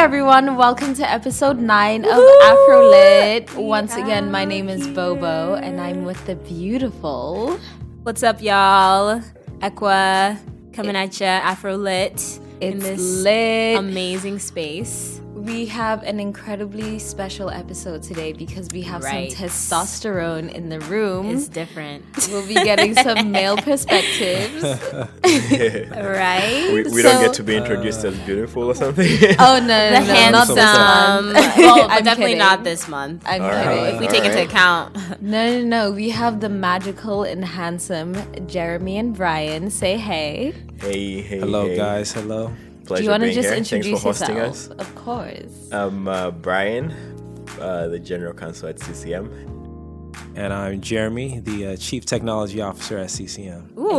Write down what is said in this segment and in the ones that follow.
everyone, welcome to episode 9 of Afrolit. Once again, my name is Bobo and I'm with the beautiful. What's up, y'all? Equa coming at ya, Afrolit. in It's this lit. amazing space. We have an incredibly special episode today because we have Right. some testosterone in the room. It's different. we'll be getting some male perspectives. right? We, we don't get to be introduced as beautiful or something. Oh, no, no, the no, handsome. not this well, I'm definitely kidding. not this month. I'm All kidding. right. if we take into account. No, no, no. We have the magical and handsome Jeremy and Brian. Say hey. hey, hey, Hello, hey. guys. Hello. Pleasure Do you want to just here. introduce Thanks for hosting yourself? us. Of course. I'm uh, Brian, uh, the General Counsel at CCM. And I'm Jeremy, the uh, Chief Technology Officer at CCM. Ooh,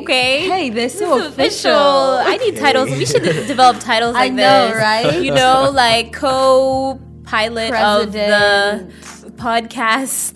okay. Hey, they're This so is official. I need titles. We should develop titles I know, this. right? You know, like co-pilot of the President. Podcast.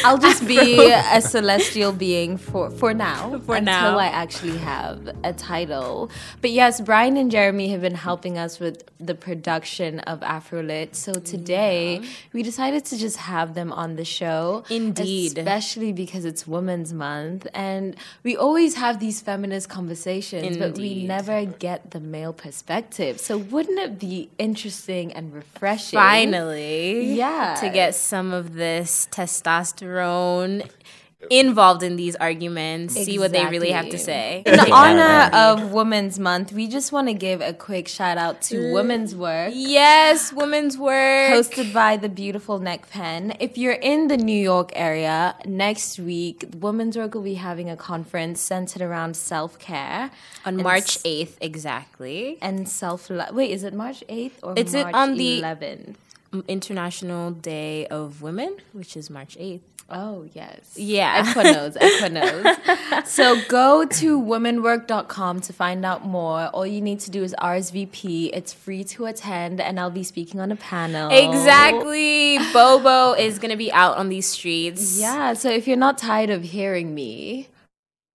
I'll just be a celestial being for for now. For until now. I actually have a title. But yes, Brian and Jeremy have been helping us with the production of Afrolit. So today we decided to just have them on the show. Indeed. Especially because it's Women's Month and we always have these feminist conversations, but we never get the male perspective. So wouldn't it be interesting and refreshing? Finally, Yeah. to get some of this testosterone involved in these arguments, see what they really have to say. In honor of Women's Month, we just want to give a quick shout out to mm. Women's Work. yes, women's work. Hosted by the beautiful Neck Pen. If you're in the New York area, next week, Women's Work will be having a conference centered around self care on March 8th, exactly. and self love. Wait, is it March 8th or It's it March on the- 11th? International Day of Women, which is March 8th. Oh, yes. Yeah. Equa knows. so go to womenwork.com to find out more. All you need to do is RSVP. It's free to attend, and I'll be speaking on a panel. Exactly. Bobo is going to be out on these streets. Yeah. So if you're not tired of hearing me,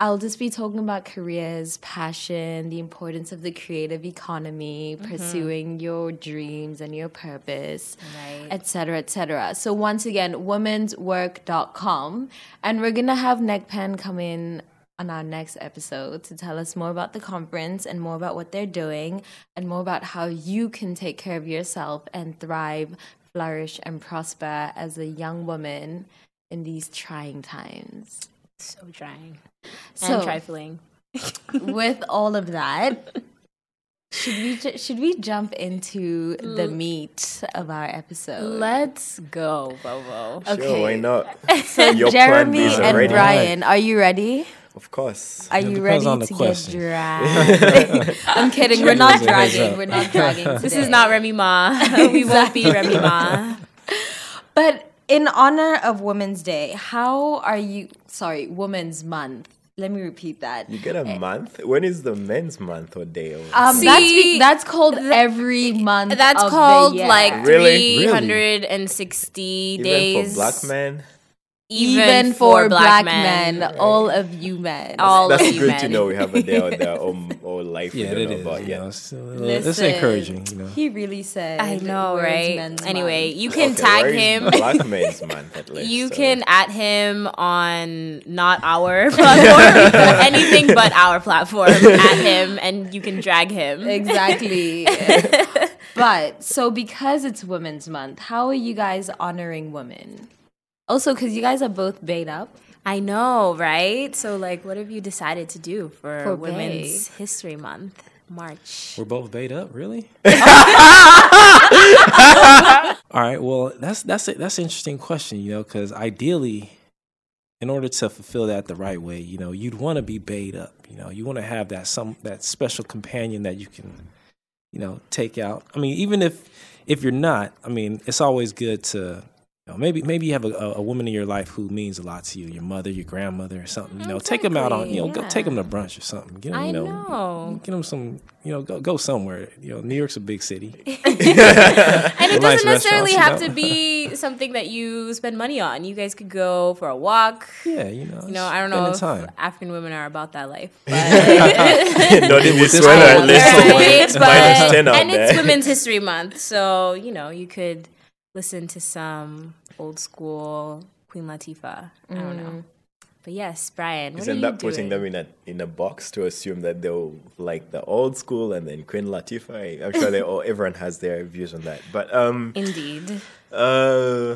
I'll just be talking about careers, passion, the importance of the creative economy, mm-hmm. pursuing your dreams and your purpose, Right. etc., etc. So once again, womenswork.com, and we're gonna have Neckpen come in on our next episode to tell us more about the conference and more about what they're doing and more about how you can take care of yourself and thrive, flourish, and prosper as a young woman in these trying times. So trying. So- and trifling. with all of that, should we ju- should we jump into the meat of our episode? Let's go, Bobo. Okay. Sure, why not? So Your Jeremy and already. Brian, are you ready? Of course. Are It you ready on the to question. get dragged? I'm kidding. We're not Heads dragging. We're not dragging. This is not Remy Ma. we won't be Remy Ma. But in honor of Women's Day, how are you? Sorry, Women's Month. Let me repeat that. You get a month? When is the men's month or day? Or Um, that's be- See, that's called every month. That's of the called year. like Really? 360 Even days. for black men? Even, for, black, men, all of you men. All That's of you good men. to know we have a day out there or, or life Yeah, we it don't know is. about You know, it's, little- it's Listen, encouraging, you know. He really said. I know, right? Men's Anyway, Month?" you can Okay, tag him. Black men's month least. You so- can at him on not our platform, anything but our platform. At him, and you can drag him. exactly. but so because it's Women's Month, how are you guys honoring women? Also, because you guys are both bait up. I know, right? So, like, what have you decided to do for, For Women's History Month, March? We're both bait up, really? All right. Well, that's that's a, that's an interesting question, you know, because ideally, in order to fulfill that the right way, you know, you'd want to be bait up. You know, you want to have that some that special companion that you can, you know, take out. I mean, even if if you're not, I mean, it's always good to you know, maybe maybe you have a, a, a woman in your life who means a lot to you, your mother, your grandmother, or something. You know, take them out on you know, Exactly, go take them to brunch or something. Get 'em, I you know, know. get them some, you know, go go somewhere. You know, New York's a big city. And it Nice doesn't necessarily have you know? to be something that you spend money on. You guys could go for a walk. Yeah, you know, You know, I don't know if time. African women are about that life. But Not in this this at least. Right, but- and it's. Women's History Month, so you know you could listen to some old school Queen Latifah. I don't know, but yes, Brian, what Isn't are you that putting them in a in a box to assume that they'll like the old school and then Queen Latifah? I'm sure they all everyone has their views on that. But um Indeed. uh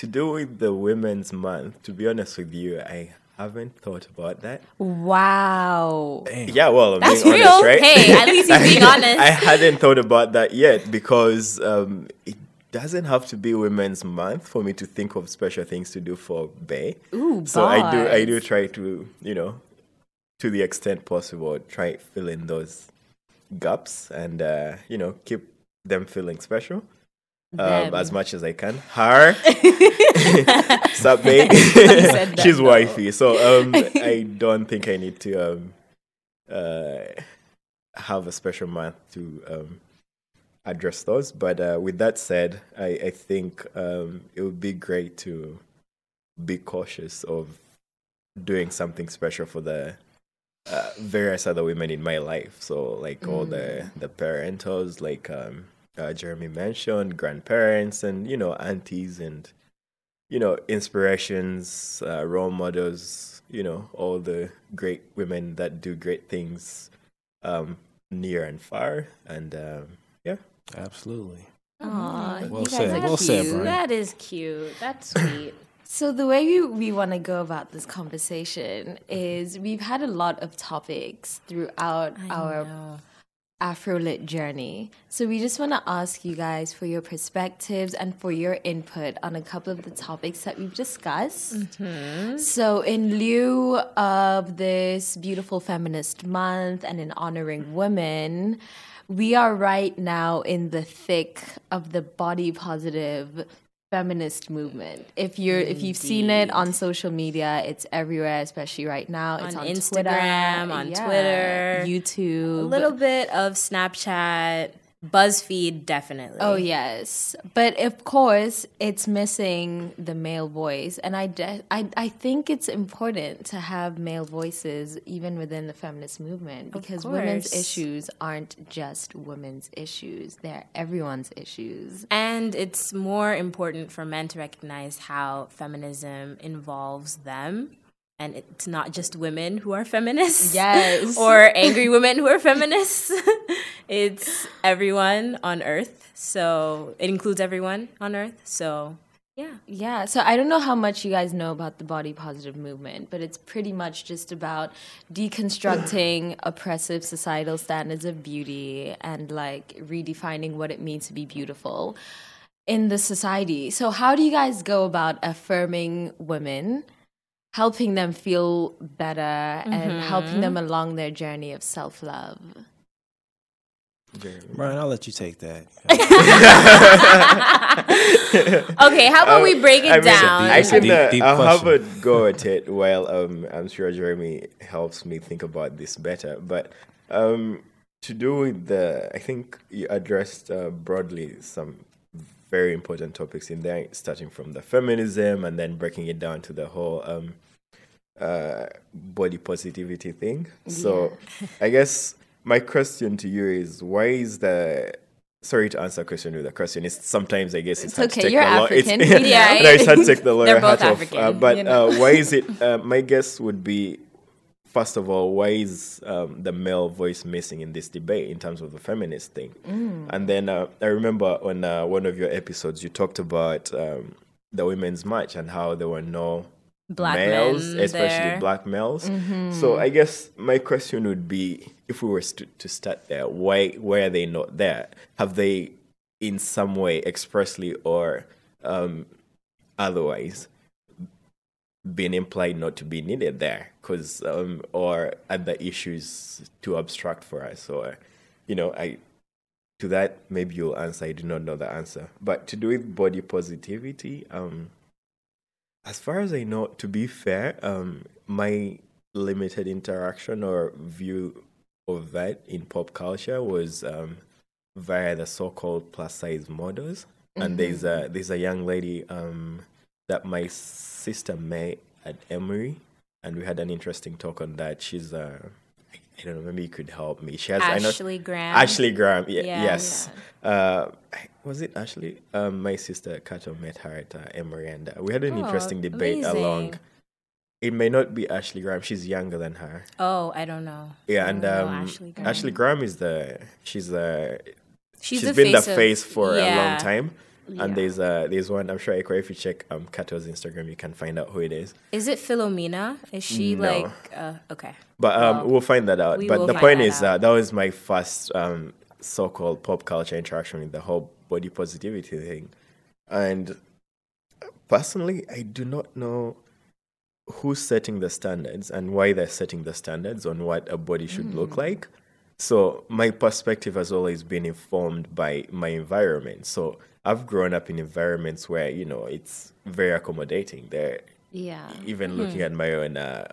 to do with the Women's Month, to be honest with you, I haven't thought about that. Wow. Yeah, well, I'm That's being real. honest, right? Hey, at least he's being honest. I hadn't thought about that yet because um, it doesn't have to be Women's Month for me to think of special things to do for Bay. Ooh, so I do I do try to you know to the extent possible try fill in those gaps and uh, you know keep them feeling special um, as much as I can. Her, babe? said She's wifey, so um, I don't think I need to um, uh, have a special month to um, address those. But uh, with that said, I, I think um, it would be great to be cautious of doing something special for the uh, various other women in my life. So like all the the parentals, like um, uh, Jeremy mentioned, grandparents, and you know aunties and you know inspirations, uh, role models. You know all the great women that do great things um, near and far, and um. Absolutely. Aw, Well you guys said, are well said, cute. Brian. That is cute. That's sweet. So the way we, we want to go about this conversation is we've had a lot of topics throughout our know. Afrolit journey. So we just want to ask you guys for your perspectives and for your input on a couple of the topics that we've discussed. Mm-hmm. So in lieu of this beautiful feminist month and in honoring women, we are right now in the thick of the body positive feminist movement. If you're if you've seen it on social media, it's everywhere, especially right now. It's On on, Instagram, Twitter, on yeah, Twitter, YouTube, A little bit of Snapchat, BuzzFeed, definitely. Oh yes, but of course it's missing the male voice, and I, de- I I think it's important to have male voices even within the feminist movement because women's issues aren't just women's issues; they're everyone's issues. And it's more important for men to recognize how feminism involves them. And it's not just women who are feminists. Yes. or angry women who are feminists. it's everyone on earth. So it includes everyone on earth. So yeah. Yeah, so I don't know how much you guys know about the body positive movement, but it's pretty much just about deconstructing oppressive societal standards of beauty and like redefining what it means to be beautiful in the society. So, how do you guys go about affirming women, helping them feel better, and helping them along their journey of self love? Brian, I'll let you take that. Okay, how about we break it I mean, down? I It's a can, deep- uh, deep I'll have a go at it while um, I'm sure Jeremy helps me think about this better. But um, to do with the, I think you addressed uh, broadly some very important topics in there, starting from the feminism and then breaking it down to the whole um, uh, body positivity thing. So I guess my question to you is why is the sorry to answer a question with a question. It's sometimes I guess it's, It's hard to okay, take you're the law- it's- African, Yeah, no, it's hard to take the lawyer They're both hat off. Uh, but you know. uh, why is it? Uh, my guess would be, first of all, why is um, the male voice missing in this debate in terms of the feminist thing? Mm. And then uh, I remember on uh, one of your episodes, you talked about um, the women's march and how there were no Black males, especially there. black males. Mm-hmm. So I guess my question would be, if we were st- to start there, why why are they not there? Have they, in some way, expressly or um, otherwise, been implied not to be needed there? Because um, or other issues too abstract for us, or you know, I to that, maybe you'll answer. I do not know the answer. But to do with body positivity, um, as far as I know, to be fair, um, my limited interaction or view of that in pop culture was um, via the so-called plus size models. Mm-hmm. And there's a there's a young lady um, that my sister met at Emory, and we had an interesting talk on that. She's uh, I don't know, maybe you could help me. She has Ashley Graham. Ashley Graham, yeah, yes. Yeah. Uh, was it Ashley? Um, my sister Kato met her at uh, Emory, and uh, we had an oh, interesting debate amazing. along. It may not be Ashley Graham. She's younger than her. Oh, I don't know. Yeah, and um, Ashley, Graham. Ashley Graham is the she's the she's, she's been the face of, for yeah. a long time. Yeah. And there's uh there's one I'm sure if you check um Kato's Instagram you can find out who it is. Is it Philomena? Is she no. like uh, okay? But um well, we'll find that out. But the point that is uh, that was my first um so-called pop culture interaction with the whole body positivity thing, and personally I do not know who's setting the standards and why they're setting the standards on what a body should mm. look like. So my perspective has always been informed by my environment. So I've grown up in environments where you know it's very accommodating. There, yeah. Even looking hmm. at my own uh,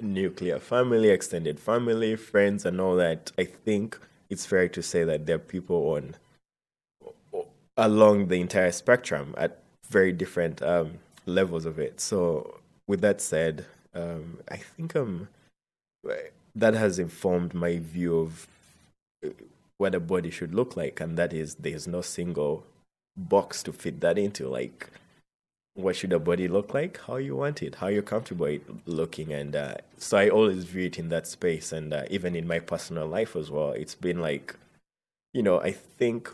nuclear family, extended family, friends, and all that, I think it's fair to say that there are people on along the entire spectrum at very different um, levels of it. So, with that said, um, I think um, that has informed my view of uh, what a body should look like, and that is there's no single box to fit that into. Like, what should a body look like? How you want it? How you're comfortable looking? And uh, so I always view it in that space. And uh, even in my personal life as well, it's been like, you know, I think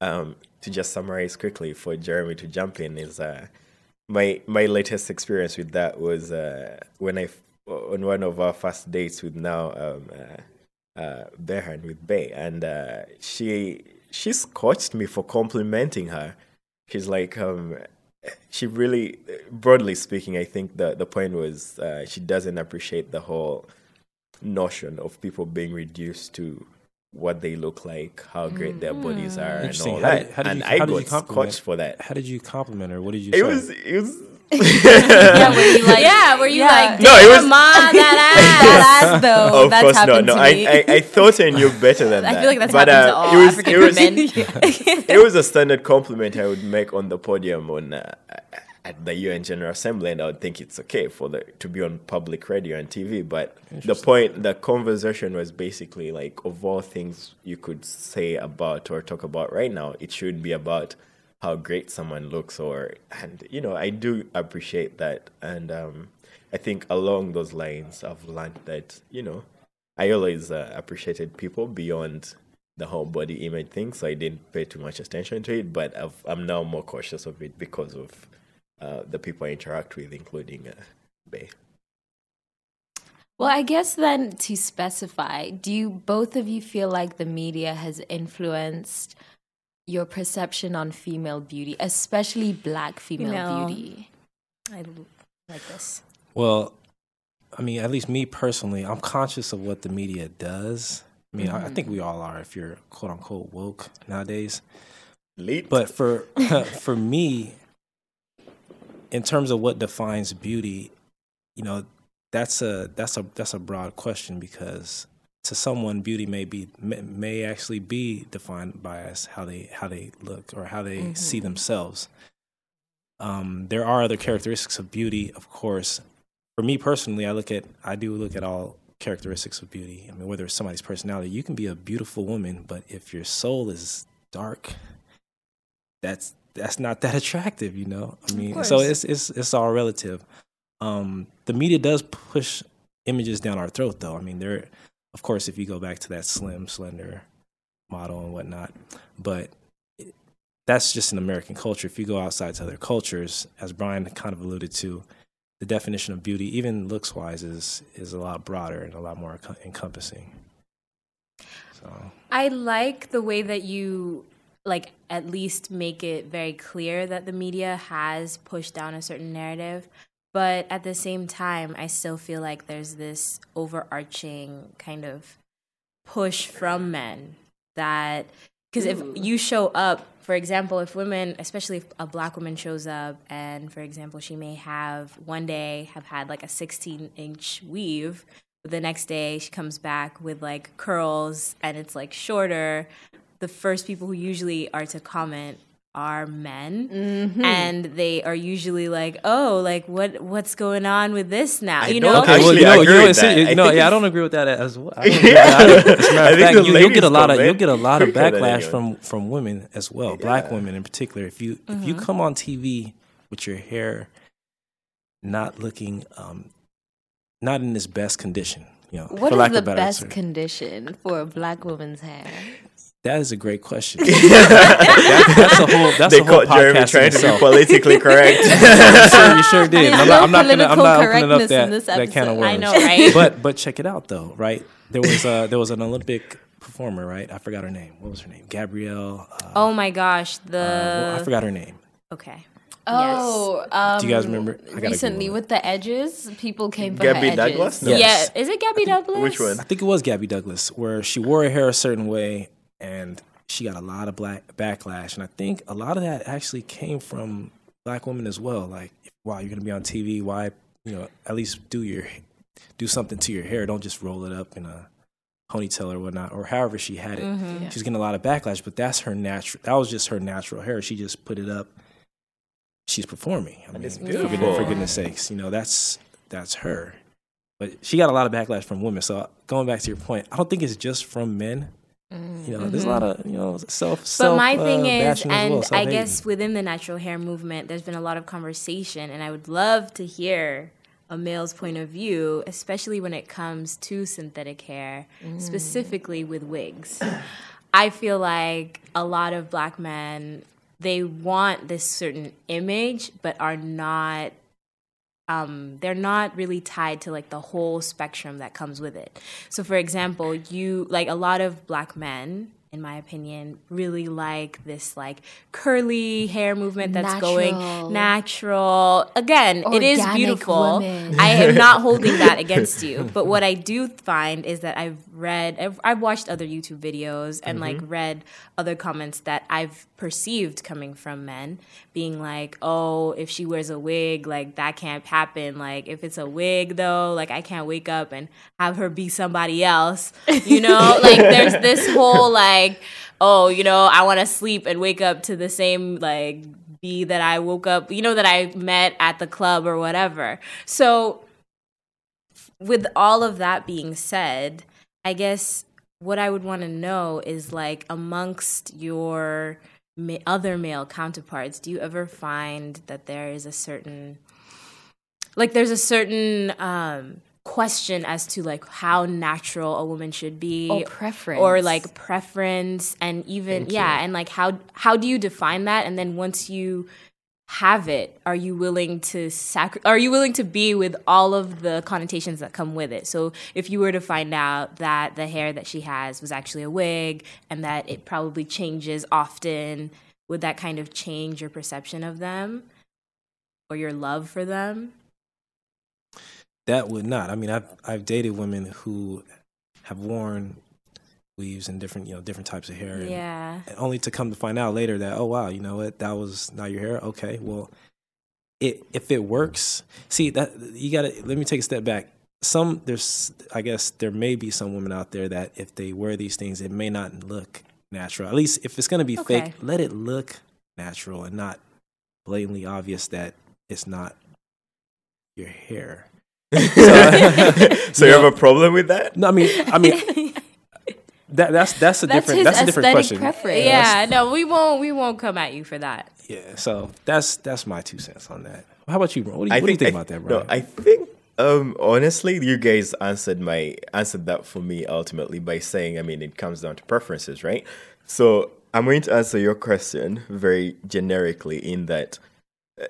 um, to just summarize quickly for Jeremy to jump in is uh, my my latest experience with that was uh, when I on one of our first dates with now um, uh, uh, Behan with Bay, and uh, she she scorched me for complimenting her. She's like, um, she really, broadly speaking, I think the the point was uh, she doesn't appreciate the whole notion of people being reduced to what they look like, how great mm. their bodies are, and all that. Did, and you, I got scorched for that. How did you compliment her? What did you? It say? was it was yeah, were you like, yeah, were you yeah. like, no, it was ma, that ass, that ass though. Of that's course not. No, I, I, I, thought I knew better than that. I feel like that's but, happened uh, to all it was, African it was, women. it was a standard compliment I would make on the podium on uh, at the UN General Assembly, and I would think it's okay for the to be on public radio and TV. But the point, the conversation was basically like, of all things you could say about or talk about right now, it should be about how great someone looks or and you know i do appreciate that. And um, i think along those lines i've learned that you know i always uh, appreciated people beyond the whole body image thing so i didn't pay too much attention to it but i am now more cautious of it because of uh, the people i interact with including uh, bay. Well, I guess then to specify, do you both of you feel like the media has influenced your perception on female beauty, especially black female, female. beauty? I like this. Well, I mean, at least me personally, I'm conscious of what the media does. I mean, mm-hmm. I, I, think we all are if you're quote unquote woke nowadays. Late. But for for me, in terms of what defines beauty, you know, that's a that's a that's a broad question because to someone, beauty may be may, actually be defined by us how they how they look or how they mm-hmm. see themselves. Um, there are other characteristics of beauty, of course. For me personally, I look at I do look at all characteristics of beauty. I mean, whether it's somebody's personality, you can be a beautiful woman, but if your soul is dark, that's that's not that attractive, you know. I mean, so it's it's it's all relative. Um, the media does push images down our throat, though. I mean, there of course, if you go back to that slim, slender model and whatnot, but that's just an American culture. If you go outside to other cultures, as Brian kind of alluded to, the definition of beauty, even looks wise, is is a lot broader and a lot more encompassing. So I like the way that you like at least make it very clear that the media has pushed down a certain narrative. But at the same time, I still feel like there's this overarching kind of push from men that because if mm. you show up for example if women especially if a black woman shows up and for example she may have one day have had like a 16 inch weave but the next day she comes back with like curls and it's like shorter the first people who usually are to comment are men Mm-hmm. and they are usually like oh like what what's going on with this now you know Okay, Actually, you know, I you know, with you know, yeah, I don't agree with that as well. I don't agree with that. As a matter of fact, you, will get a lot of you'll get a lot of backlash from from women as well, black women in particular. If you if you come on TV with your hair not looking um not in its best condition, you know, What for is lack the of better best term. condition for a black woman's hair? That is a great question. That- that's a whole that's they a whole caught Jeremy trying in to be politically correct. you sure, you sure did. I'm not, I'm not gonna. I'm not opening up that, in that can of episode. worms. I know, right? But but check it out though, right? There was uh there was an Olympic performer, right? I forgot her name. What was her name? Gabrielle. Uh, oh my gosh the well, I forgot her name. okay Oh, um, Do you guys remember? Recently with the edges, people came for Gabby her Douglas? No. Yes. yeah is it gabby douglas Which one? I think it was Gabby Douglas, where she wore her hair a certain way, and she got a lot of black backlash. And I think a lot of that actually came from black women as well. Like, wow, you're gonna be on TV. Why, you know, at least do your do something to your hair. Don't just roll it up in a ponytail or whatnot, or however she had it. She's getting a lot of backlash, but that's her natural. That was just her natural hair. She just put it up. She's performing. I mean, it's for beautiful. goodness, for goodness sakes, you know that's that's her. But she got a lot of backlash from women. So going back to your point, I don't think it's just from men. You know, there's a lot of you know self. But my self, thing uh, is, and well, I guess within the natural hair movement, there's been a lot of conversation, and I would love to hear a male's point of view, especially when it comes to synthetic hair, specifically with wigs. I feel like a lot of black men they want this certain image, but are not um, they're not really tied to like the whole spectrum that comes with it. So, for example, you like a lot of black men, in my opinion, really like this like curly hair movement that's Natural. going natural. Again, it is beautiful. women. I am not holding that against you, but what I do find is that I've read, I've, I've watched other YouTube videos and mm-hmm. like read other comments that I've perceived coming from men being like, oh, if she wears a wig, like that can't happen. Like if it's a wig though, like I can't wake up and have her be somebody else. You know, like there's this whole like, oh, you know, I want to sleep and wake up to the same like be that I woke up, you know, that I met at the club or whatever. So with all of that being said, I guess what I would want to know is like amongst your ma- other male counterparts, do you ever find that there is a certain like there's a certain um question as to like how natural a woman should be Or preference. or like preference and even yeah and like how how do you define that? And then once you have it are you willing to sacri- are you willing to be with all of the connotations that come with it? So if you were to find out that the hair that she has was actually a wig and that it probably changes often would that kind of change your perception of them or your love for them That would not. I mean, I've I've dated women who have worn weaves and different you know different types of hair. And, yeah and only to come to find out later that oh wow, you know what, that was not your hair. Okay, well, it if it works, see that you got to let me take a step back. Some there's I guess there may be some women out there that if they wear these things, it may not look natural. At least if it's gonna be Okay. fake, let it look natural and not blatantly obvious that it's not your hair. so you have a problem with that? No, I mean, I mean, that that's that's a That's different that's a different question. preference. yeah no we won't we won't come at you for that Yeah, so that's that's my two cents on that. How about you, bro? What do you, I what do you think I- about that, bro? No, I think um, honestly, you guys answered my answered that for me ultimately by saying, I mean, it comes down to preferences, right? So I'm going to answer your question very generically in that uh,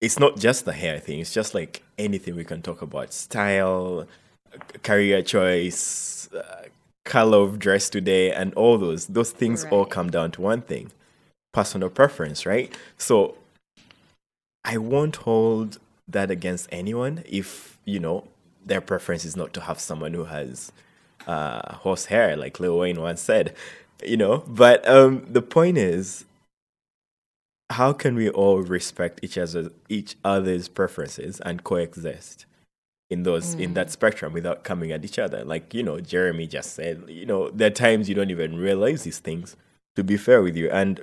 it's not just the hair thing; it's just like anything we can talk about: style, career choice, uh, color of dress today, and all those. Those things all come down to one thing: personal preference, right? So I won't hold that against anyone if you know their preference is not to have someone who has uh, horse hair, like Lil Wayne once said. you know. But um, the point is, how can we all respect each other each other's preferences and coexist in those in that spectrum without coming at each other? Like you know, Jeremy just said, you know, there are times you don't even realize these things. To be fair with you, and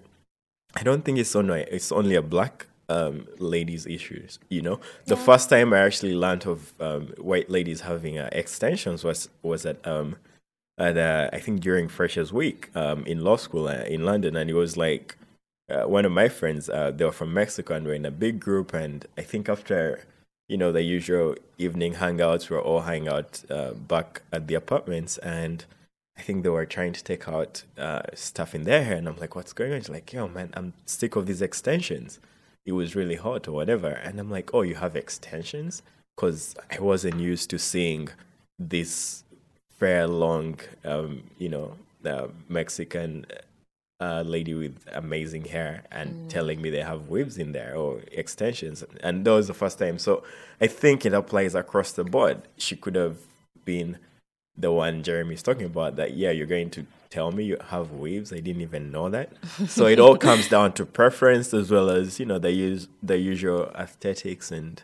I don't think it's only it's only a black um, ladies issues. You know, the first time I actually learned of um, white ladies having uh, extensions was was at um, at uh, I think during Freshers Week um, in law school uh, in London, and it was like uh, one of my friends. Uh, they were from Mexico and we're in a big group, and I think after you know the usual evening hangouts, we're all hanging out uh, back at the apartments and. I think they were trying to take out uh, stuff in their hair, and I'm like, "What's going on?" She's like, "Yo, man, I'm sick of these extensions." It was really hot or whatever, and I'm like, "Oh, you have extensions?" Because I wasn't used to seeing this fair, long, um, you know, uh, Mexican uh, lady with amazing hair and telling me they have waves in there or extensions, and that was the first time. So I think it applies across the board. She could have been the one Jeremy's talking about that, yeah, you're going to tell me you have waves. I didn't even know that. so it all comes down to preference as well as, you know, the use the usual aesthetics and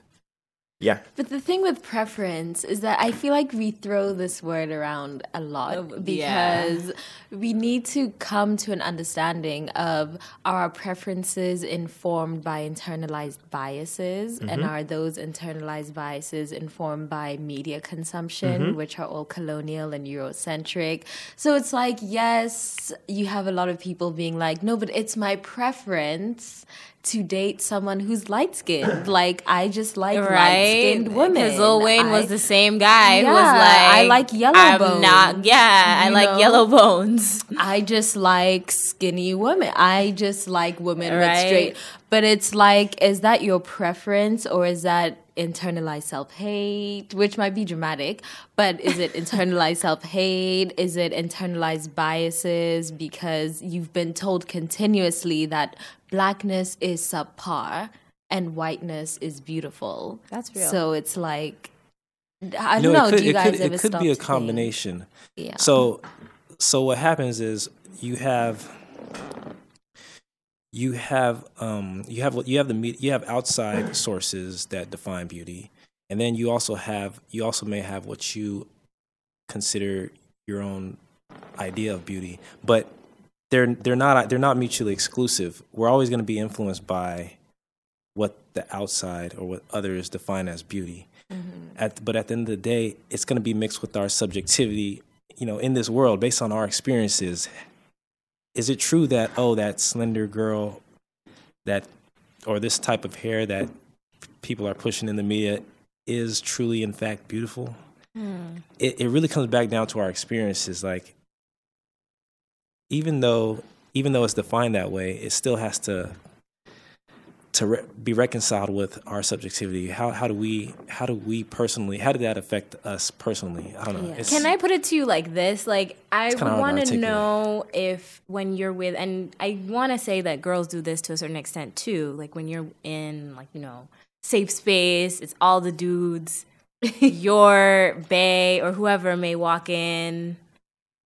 yeah. But the thing with preference is that I feel like we throw this word around a lot Oh, yeah. because we need to come to an understanding of are our preferences informed by internalized biases and mm-hmm. are those internalized biases informed by media consumption mm-hmm. which are all colonial and eurocentric so it's like yes you have a lot of people being like no but it's my preference to date someone who's light skinned like i just like light right? Skinned women Because Lil Wayne was the same guy who was Yeah, like, I like yellow I'm bones, not. Yeah, I you like know? yellow bones. I just like skinny women. I just like women with Right. straight. But it's like, is that your preference or is that internalized self hate? Which might be dramatic, but is it internalized self hate? Is it internalized biases because you've been told continuously that blackness is subpar and whiteness is beautiful? That's real. So it's like, I don't know, know. it could, do you it guys could, ever it could be a to think? combination. Yeah. So, so what happens is you have you have um you have you have the me- you have outside sources that define beauty, and then you also have you also may have what you consider your own idea of beauty, but they're they're not they're not mutually exclusive. We're always going to be influenced by what the outside or what others define as beauty. Mm-hmm. At, but at the end of the day, it's going to be mixed with our subjectivity, you know, in this world based on our experiences. Is it true that oh, that slender girl, that or this type of hair that people are pushing in the media is truly, in fact, beautiful? Hmm. It it really comes back down to our experiences. Like, even though even though it's defined that way, it still has to to re- be reconciled with our subjectivity. How how do we how do we personally how did that affect us personally? I don't know. Yeah. Can I put it to you like this? Like, I kinda hard to want to know if when you're with, and I want to say that girls do this to a certain extent too. Like when you're in, like you know, safe space, it's all the dudes. your bay or whoever may walk in,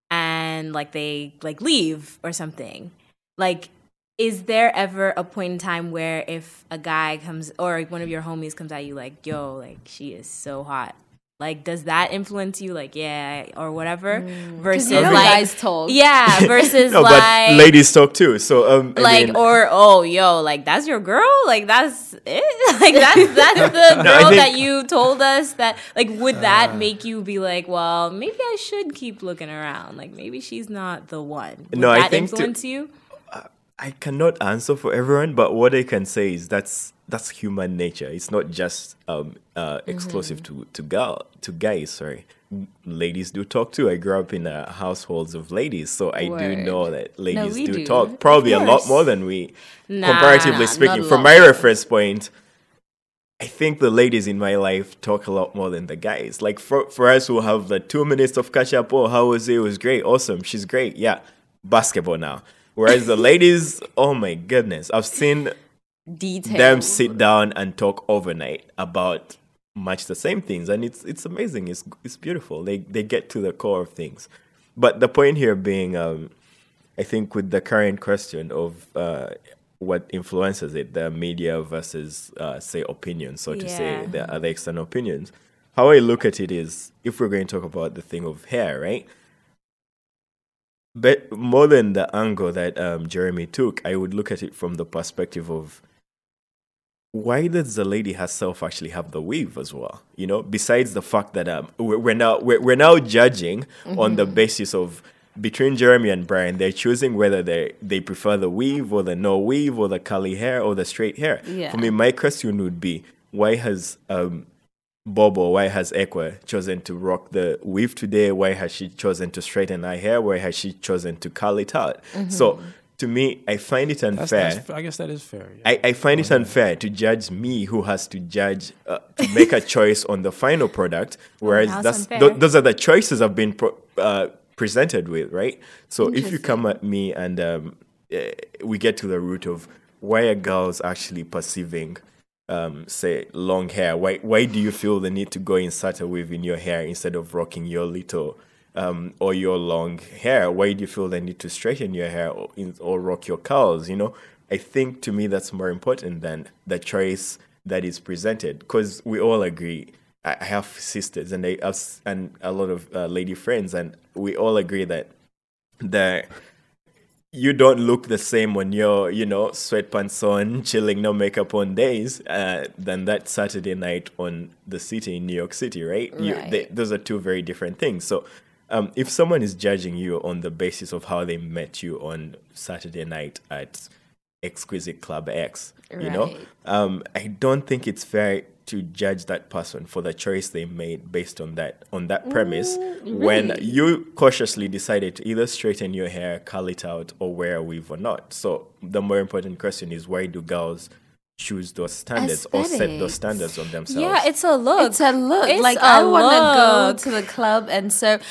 and like they like leave or something. Like, is there ever a point in time where if a guy comes or one of your homies comes at you like, "Yo, like she is so hot," like does that influence you? Like, yeah, or whatever. Versus you know like, guys talk. yeah, versus No, like. but ladies talk too. So um, I like mean, or oh yo like that's your girl like that's it like that's that's the No, girl think- that you told us that like would that make you be like well maybe I should keep looking around like maybe she's not the one would No, I that think to- influence you I cannot answer for everyone, but what I can say is that's that's human nature. It's not just um, uh, exclusive to to girl to guys. Sorry, ladies do talk too. I grew up in uh, households of ladies, so I do know that ladies we do, do. talk. Probably a lot more than we, Nah, comparatively speaking. From my reference point, I think the ladies in my life talk a lot more than the guys. Like for for us who have the two minutes of catch up. Oh, how was it? It was great. Awesome. She's great. Yeah, basketball now. Whereas the ladies, oh my goodness, I've seen Detail. them sit down and talk overnight about much the same things, and it's it's amazing. It's it's beautiful. They they get to the core of things. But the point here being, um, I think with the current question of uh, what influences it, the media versus uh, say opinion, so to say, the other external opinions. How I look at it is, if we're going to talk about the thing of hair, right? But more than the angle that um, Jeremy took, I would look at it from the perspective of why does the lady herself actually have the weave as well? You know, besides the fact that um, we're, we're now we're, we're now judging on the basis of between Jeremy and Brian, they're choosing whether they they prefer the weave or the no weave or the curly hair or the straight hair. Yeah. For me, my question would be, why has um, Bobo, why has Ekwa chosen to rock the weave today? Why has she chosen to straighten her hair? Why has she chosen to curl it out? So to me, I find it unfair. that's, I guess that is fair. yeah. I, I find it unfair to judge me who has to judge uh, to make a choice on the final product, whereas that's that's th- those are the choices I've been pro- uh, presented with, right? So if you come at me and um, uh, we get to the root of why are girls actually perceiving, um, say, long hair? Why why do you feel the need to go insert a weave in your hair instead of rocking your little um, or your long hair? Why do you feel the need to straighten your hair or, or rock your curls? You know, I think to me that's more important than the choice that is presented because we all agree. I have sisters and they and a lot of uh, lady friends, and we all agree that the you don't look the same when you're, you know, sweatpants on, chilling, no makeup on days, uh, than that Saturday night on the city in New York City, right? You, they, those are two very different things. So, um, if someone is judging you on the basis of how they met you on Saturday night at Exquisite Club X, you know, um, I don't think it's fair to judge that person for the choice they made based on that on that premise when you cautiously decided to either straighten your hair, curl it out, or wear a weave or not. So the more important question is why do girls choose those standards or set those Mm. standards on themselves? Yeah, it's a look. It's a look. It's like a I want to go to the club and serve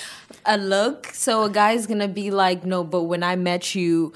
a look. So a guy's gonna be like, no, but when I met you,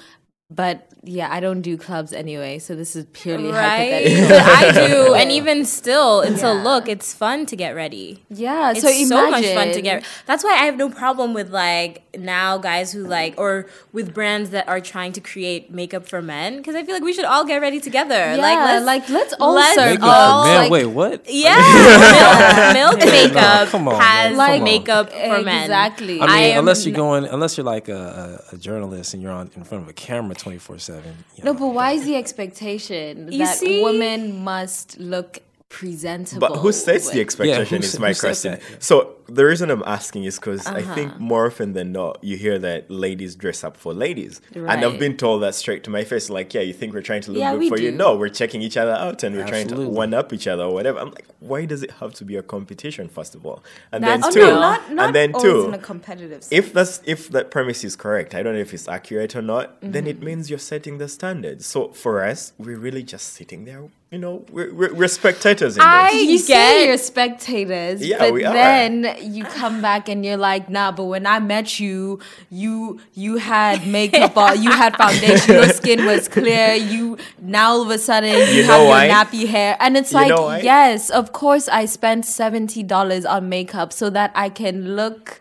but yeah, I don't do clubs anyway. So this is purely right? hypothetical. But I do, and even still, it's a look. It's fun to get ready. Yeah, so It's so so, much fun to get. Ready. That's why I have no problem with like now guys who like or with brands that are trying to create makeup for men because I feel like we should all get ready together. Yeah, like let's like, let's all let's serve Makeup all, for men. like- Wait, what? yeah, milk, milk makeup come on, has Like- come on. makeup for men. Exactly. I mean, I unless you're going, unless you're like a, a, a journalist and you're on in front of a camera 24 seven. No, but why is the expectation You that see? women must look presentable? But who sets the expectation who is s- my question. that? So the reason I'm asking is because I Uh-huh. think more often than not, you hear that ladies dress up for ladies, and I've been told that straight to my face. Like, yeah, you think we're trying to look Yeah, good we for you? No, we're checking each other out and we're trying to one up each other or whatever. I'm like, why does it have to be a competition first of all? And That's then oh, two, no, not, not and then two, in a competitive sense. if that's if that premise is correct, I don't know if it's accurate or not. Then Mm-hmm. it means you're setting the standards. So for us, we're really just sitting there. You know, we're, we're, we're spectators in I this. you get- say you're spectators, Yeah, but we are. then you come back and you're like, nah. But when I met you, you you had makeup on, you had foundation, your skin was clear. You now all of a sudden you, You have know your why? nappy hair, and it's You like, yes, of course, I spent seventy dollars on makeup so that I can look.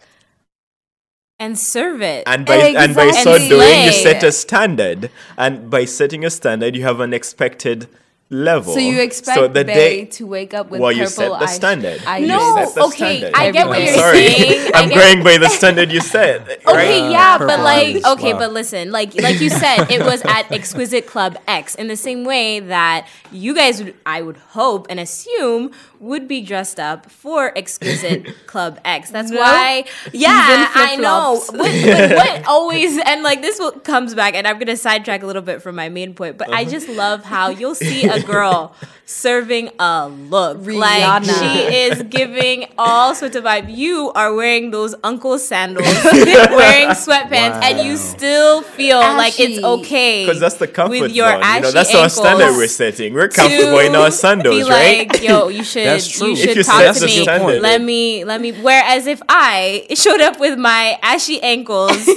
and serve it. And by and by so Exactly. doing, you set a standard. And by setting a standard, you have an expected level. So you expect so the Bay day to wake up with well, purple you set the eyes- standard. eye- You No, set the okay, standard. I get what I'm you're sorry. saying. I I'm going by the standard you set. Okay, yeah, Purple but like, eyes. okay, Wow. but listen, like, like you said, it was at Exquisite Club X in the same way that you guys, would, I would hope and assume, would be dressed up for Exquisite Club X. That's No. why, yeah, I know. flip-flops. What, what, what always, and like this will, comes back, and I'm gonna sidetrack a little bit from my main point, but Uh-huh. I just love how you'll see a girl serving a look, like she is giving all sorts of vibe. You are wearing those uncle sandals, wearing sweatpants, and you still feel like it's okay. Because that's the comfort with your zone. You know, that's our standard we're setting. We're comfortable in our to sandals, be right? like, yo, you should, That's true. you should you talk to me. standard. Let me, let me. Whereas if I showed up with my ashy ankles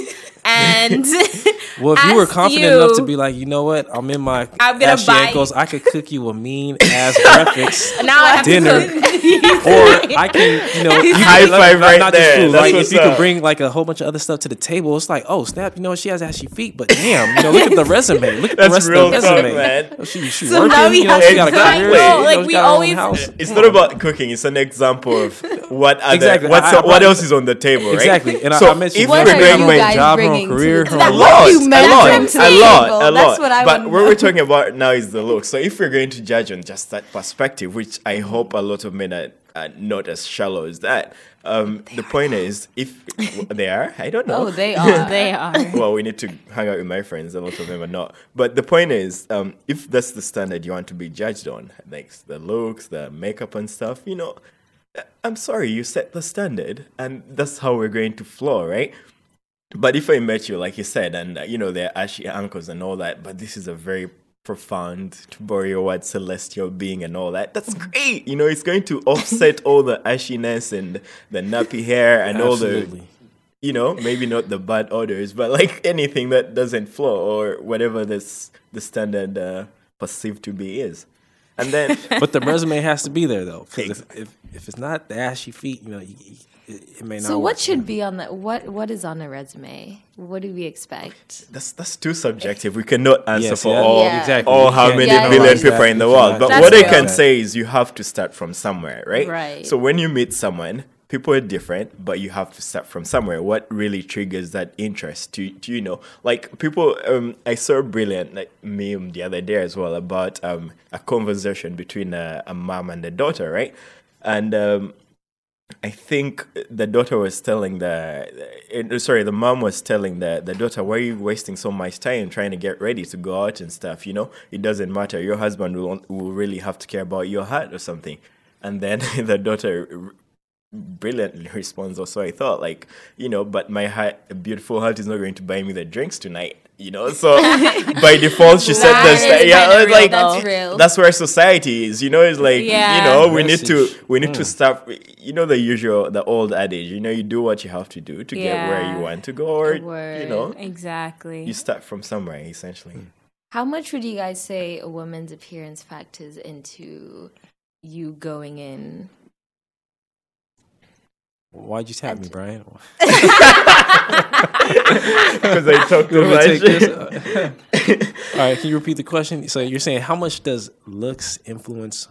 and Well, if you were confident you- enough to be like, you know what, I'm in my I'm gonna ashy buy- ankles, I could cook you a mean ass breakfast. now I have Dinner. to or I can, you know, you High can, five not, right not there. just food. That's Like if you can bring like a whole bunch of other stuff to the table, it's like, oh snap, you know, she has ashy feet, but damn, you know, look at the resume. Look at That's the rest real of the talk, resume. man. Oh, She, she So working, now we you know, have she to got a cook. career. No, you like, know, we got her own always- house. It's not about cooking. It's an example of what other, Exactly. what's I- I- what else is on the table, right? Exactly. And I- so I mentioned if What we're are going you guys job, her career, to the a lot, What do you a lot, bring to a the lot, table? a lot. That's what I but want what we're talking about now is the look. So if we're going to judge on just that perspective, which I hope a lot of men are, are not as shallow as that, um, the point is, if they are, I don't know. Oh, they are. They are. well, we need to hang out with my friends. A lot of them are not. But the point is, um, if that's the standard you want to be judged on, like the looks, the makeup, and stuff, you know, I'm sorry, you set the standard, and that's how we're going to flow, right? But if I met you, like you said, and uh, you know, they're ashy ankles and all that, but this is a very profound, to borrow your word, celestial being and all that. That's great. You know, it's going to offset all the ashiness and the nappy hair and all the you know, maybe not the bad odors, but like anything that doesn't flow or whatever this the standard uh, perceived to be is. And then But the resume has to be there though, because if, if if it's not the ashy feet, you know, you, you- it, it may not. So work. what should be on the what what is on a resume? What do we expect? that's that's too subjective. We cannot answer Yes, for yeah. all Yeah. exactly. all how many Yeah, billion yeah. people are in the world. But That's what I can say is you have to start from somewhere, right? Right. So when you meet someone, people are different, but you have to start from somewhere. What really triggers that interest to, to you know, like people um I saw a brilliant like meme the other day as well about um a conversation between a, a mom and a daughter, right? And um I think the daughter was telling the sorry, the mom was telling the the daughter, "Why are you wasting so much time trying to get ready to go out and stuff? You know, it doesn't matter. Your husband will will really have to care about your heart or something." And then the daughter brilliantly responds, or so I thought like you know, but my heart, beautiful heart, is not going to buy me the drinks tonight." You know, so by default, she said this. is Yeah, kinda real, like that's real. that's where society is. You know, it's like Yeah. you know, we need to we need to stop. You know the usual, the old adage. You know, you do what you have to do to get where you want to go, or you know, Exactly. you start from somewhere. Essentially, mm. How much would you guys say a woman's appearance factors into you going in? Why'd you tap me, Brian? because I took the You want me to take much. this? All right, can you repeat the question? So you're saying how much does looks influence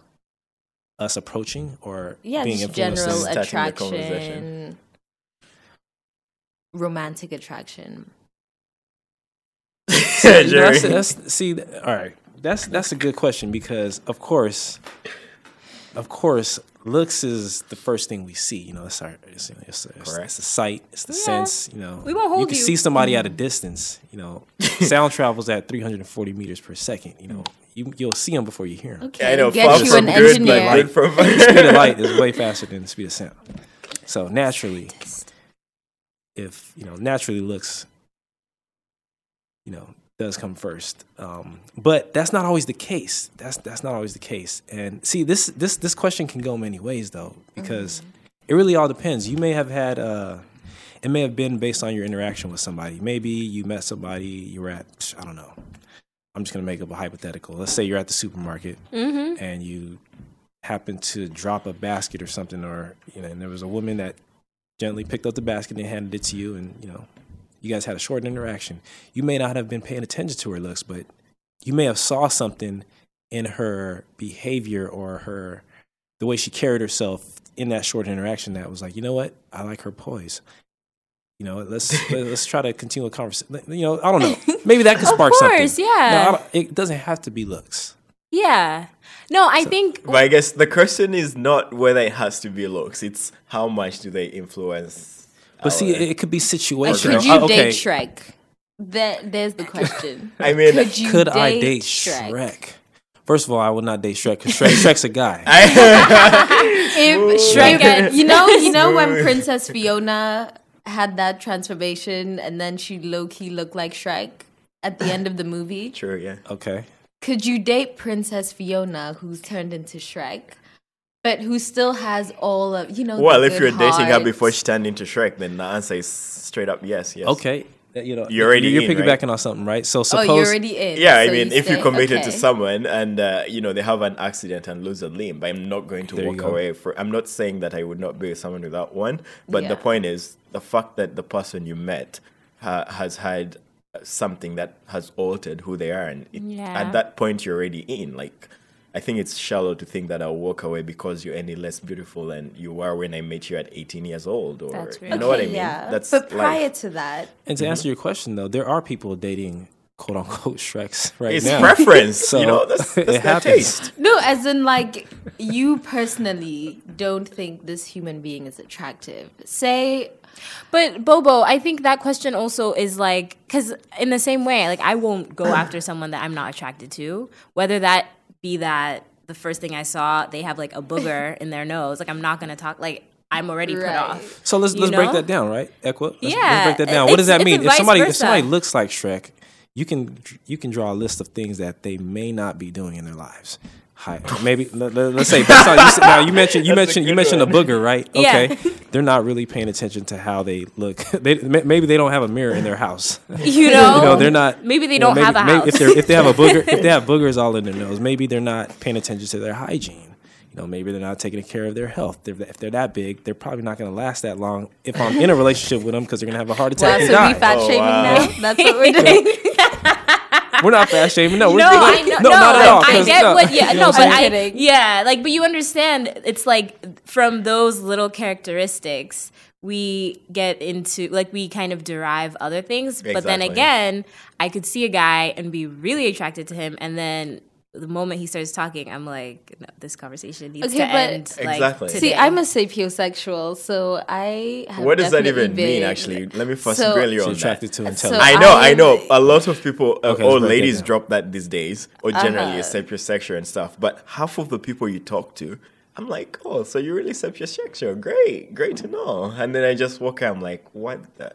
us approaching or Yeah, being just influenced? general Starting attraction, romantic attraction. You know, Jerry. that's, that's, see, all right, that's that's a good question because of course, of course, looks is the first thing we see. You know, it's our it's, it's, it's, it's the sight, it's the Yeah. sense. You know, We won't hold you can you. see somebody at a mm-hmm. dance. You know, sound travels at 340 meters per second. You know, you you'll see them before you hear them. Okay, I know, get far you from an good, engineer. but good from speed of light is way faster than the speed of sound. So naturally, if you know, naturally looks, you know, does come first. Um, but that's not always the case. That's that's not always the case. And see, this this this question can go many ways though, because it really all depends. You may have had. Uh, it may have been based on your interaction with somebody. Maybe you met somebody. You were at. I don't know. I'm just gonna make up a hypothetical. Let's say you're at the supermarket Mm-hmm. and you happen to drop a basket or something, or you know, and there was a woman that gently picked up the basket and handed it to you, and you know, you guys had a short interaction. You may not have been paying attention to her looks, but you may have saw something in her behavior or her the way she carried herself in that short interaction that was like, you know what, I like her poise. You know, let's let's try to continue a conversation. You know, I don't know. Maybe that could Of spark course, something. yeah. No, I it doesn't have to be looks. Yeah. No, I think But I guess the question is not whether it has to be looks; it's how much do they influence. But see, it, it could be Like, situational. could you Uh, okay, date Shrek? That there's the question. I mean, could you could date I date Shrek? Shrek? First of all, I would not date Shrek because Shrek, Shrek's a guy. If Shrek if- you know, you know when Princess Fiona had that transformation and then she low key looked like Shrek at the end of the movie. True, yeah. Okay. Could you date Princess Fiona, who's turned into Shrek, but who still has all of you know? the Well, if good you're dating her before she turned into Shrek, then the answer is straight up yes, yes. Okay. you know, You're already you're in, right? piggybacking on something, right? So suppose Oh, suppose you're already in. Yeah, I so mean, if you stay- committed okay. to someone and uh, you know they have an accident and lose a limb, I'm not going to There walk go. away for. I'm not saying that I would not be with someone without one, but Yeah. the point is the fact that the person you met ha- has had something that has altered who they are, and it, Yeah. at that point you're already in. Like, I think it's shallow to think that I'll walk away because you're any less beautiful than you were when I met you at 18 years old, or That's you real. know what I mean? Yeah. That's but prior life. to that, And to answer your question, though, there are people dating quote unquote Shreks right It's now. preference, So, you know. That's, it that's their happens. taste. no, as in like you personally don't think this human being is attractive. Say But Bobo, I think that question also is like because in the same way, like I won't go after someone that I'm not attracted to, whether that be that the first thing I saw they have like a booger in their nose. Like I'm not gonna talk. Like I'm already put Right. off. So let's let's break that down, right? Equa. Let's, Yeah, let's break that down. What does that mean? If vice somebody if somebody looks like Shrek, you can you can draw a list of things that they may not be doing in their lives. Hi, maybe let, us say based on you, now you mentioned you That's mentioned you good mentioned a booger, right? Yeah. Okay, they're not really paying attention to how they look. They maybe they don't have a mirror in their house. You know, you know they're not. Maybe they you don't maybe- have a maybe house. If, they're, if they have a booger, if they have boogers all in their nose, maybe they're not paying attention to their hygiene. You know, maybe they're not taking care of their health. They're, if they're that big, they're probably not going to last that long. If I'm in a relationship with them, because they're going to have a heart wow, attack and so we die. fat Oh, shaming wow. now? That's what we're doing. We're not fast shaming. No, we're no, being- I know, no, no, not at all. I 'cause get no, what, yeah, you know no, but I'm I, kidding. yeah, like, but you understand, it's like from those little characteristics, we get into, like, we kind of derive other things. But then again, I could see a guy and be really attracted to him, and then the moment he starts talking, I'm like, no, this conversation needs Okay, to but- end. Like, Exactly. today. See, I'm a sapiosexual, so I have What does that definitely even mean? Actually, let me first So- grill you She's on that. attracted to So intelligence. I know, I I'm- know. A lot of people, uh, Okay, or let's break that ladies, down. drop that these days, or generally Uh-huh. uh sapiosexual and stuff. But half of the people you talk to, I'm like, oh, so you're really sapiosexual? Great, great to know. And then I just walk out, I'm like, what? The?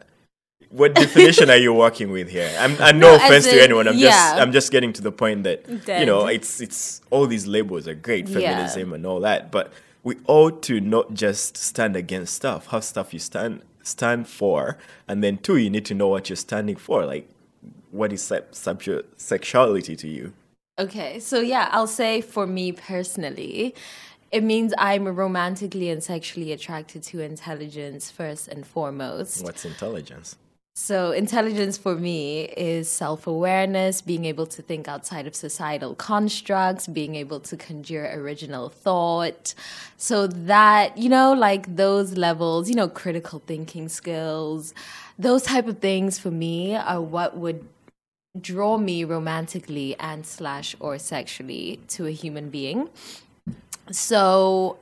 What definition are you working with here? I'm, and no, No, offense to anyone. I'm yeah. just, I'm just getting to the point that you know, it's, it's all these labels are great, Yeah. feminism and all that, but we ought to not just stand against stuff. Have stuff you stand stand for, and then two, you need to know what you're standing for. Like, what is sep- sexu- sexuality to you? Okay, so yeah, I'll say for me personally, it means I'm romantically and sexually attracted to intelligence first and foremost. What's intelligence? So, intelligence for me is self awareness, being able to think outside of societal constructs, being able to conjure original thought. So, that, you know, like those levels, you know, critical thinking skills, those type of things for me are what would draw me romantically and slash or sexually to a human being. So,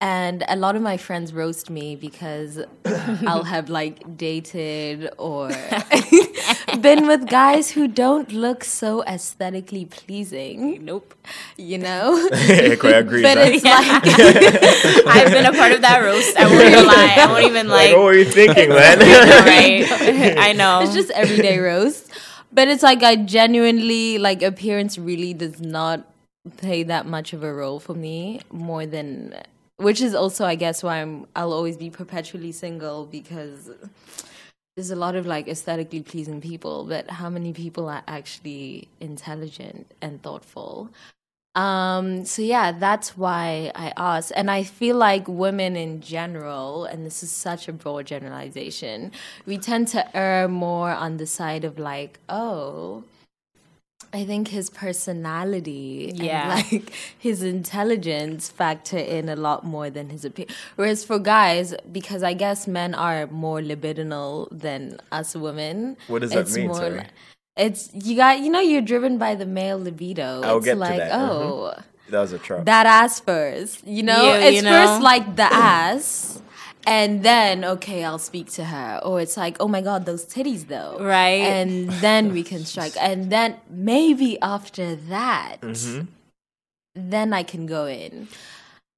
and a lot of my friends roast me because I'll have like dated or been with guys who don't look so aesthetically pleasing, Nope. you know? I quite agree. but it's that. like, I've been a part of that roast. I won't even lie. I won't even like, like. what were you thinking, man? right. I know. it's just everyday roast. But it's like I genuinely like appearance really does not play that much of a role for me more than which is also I guess why I'm I'll always be perpetually single because there's a lot of like aesthetically pleasing people, but how many people are actually intelligent and thoughtful? Um, so yeah, that's why I asked. And I feel like women in general, and this is such a broad generalization, we tend to err more on the side of like, oh, I think his personality Yeah. and like his intelligence factor in a lot more than his appearance. Whereas for guys, because I guess men are more libidinal than us women. What does that it's mean, more sorry? li- It's you got you know you're driven by the male libido. I'll it's get to like that, mhm. oh that was a trap. that ass first. You know, You- it's you know? first like the ass, and then okay, I'll speak to her. Or it's like, oh my god, those titties though, Right. And then we can strike, and then maybe after that, Mm-hmm. then I can go in.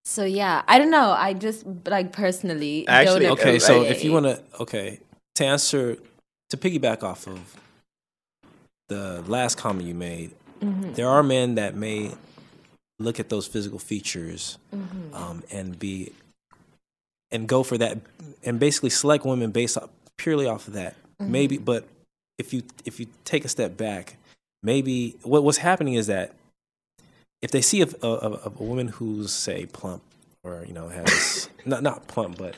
So yeah, I don't know. I just like personally Actually, don't Okay, so if you want to, okay, to answer, to piggyback off of the last comment you made, Mm-hmm. there are men that may look at those physical features Mm-hmm. um, and be and go for that and basically select women based off, purely off of that. Mm-hmm. Maybe, but if you if you take a step back, maybe what what's happening is that if they see a, a, a, a woman who's say plump or you know has not not plump but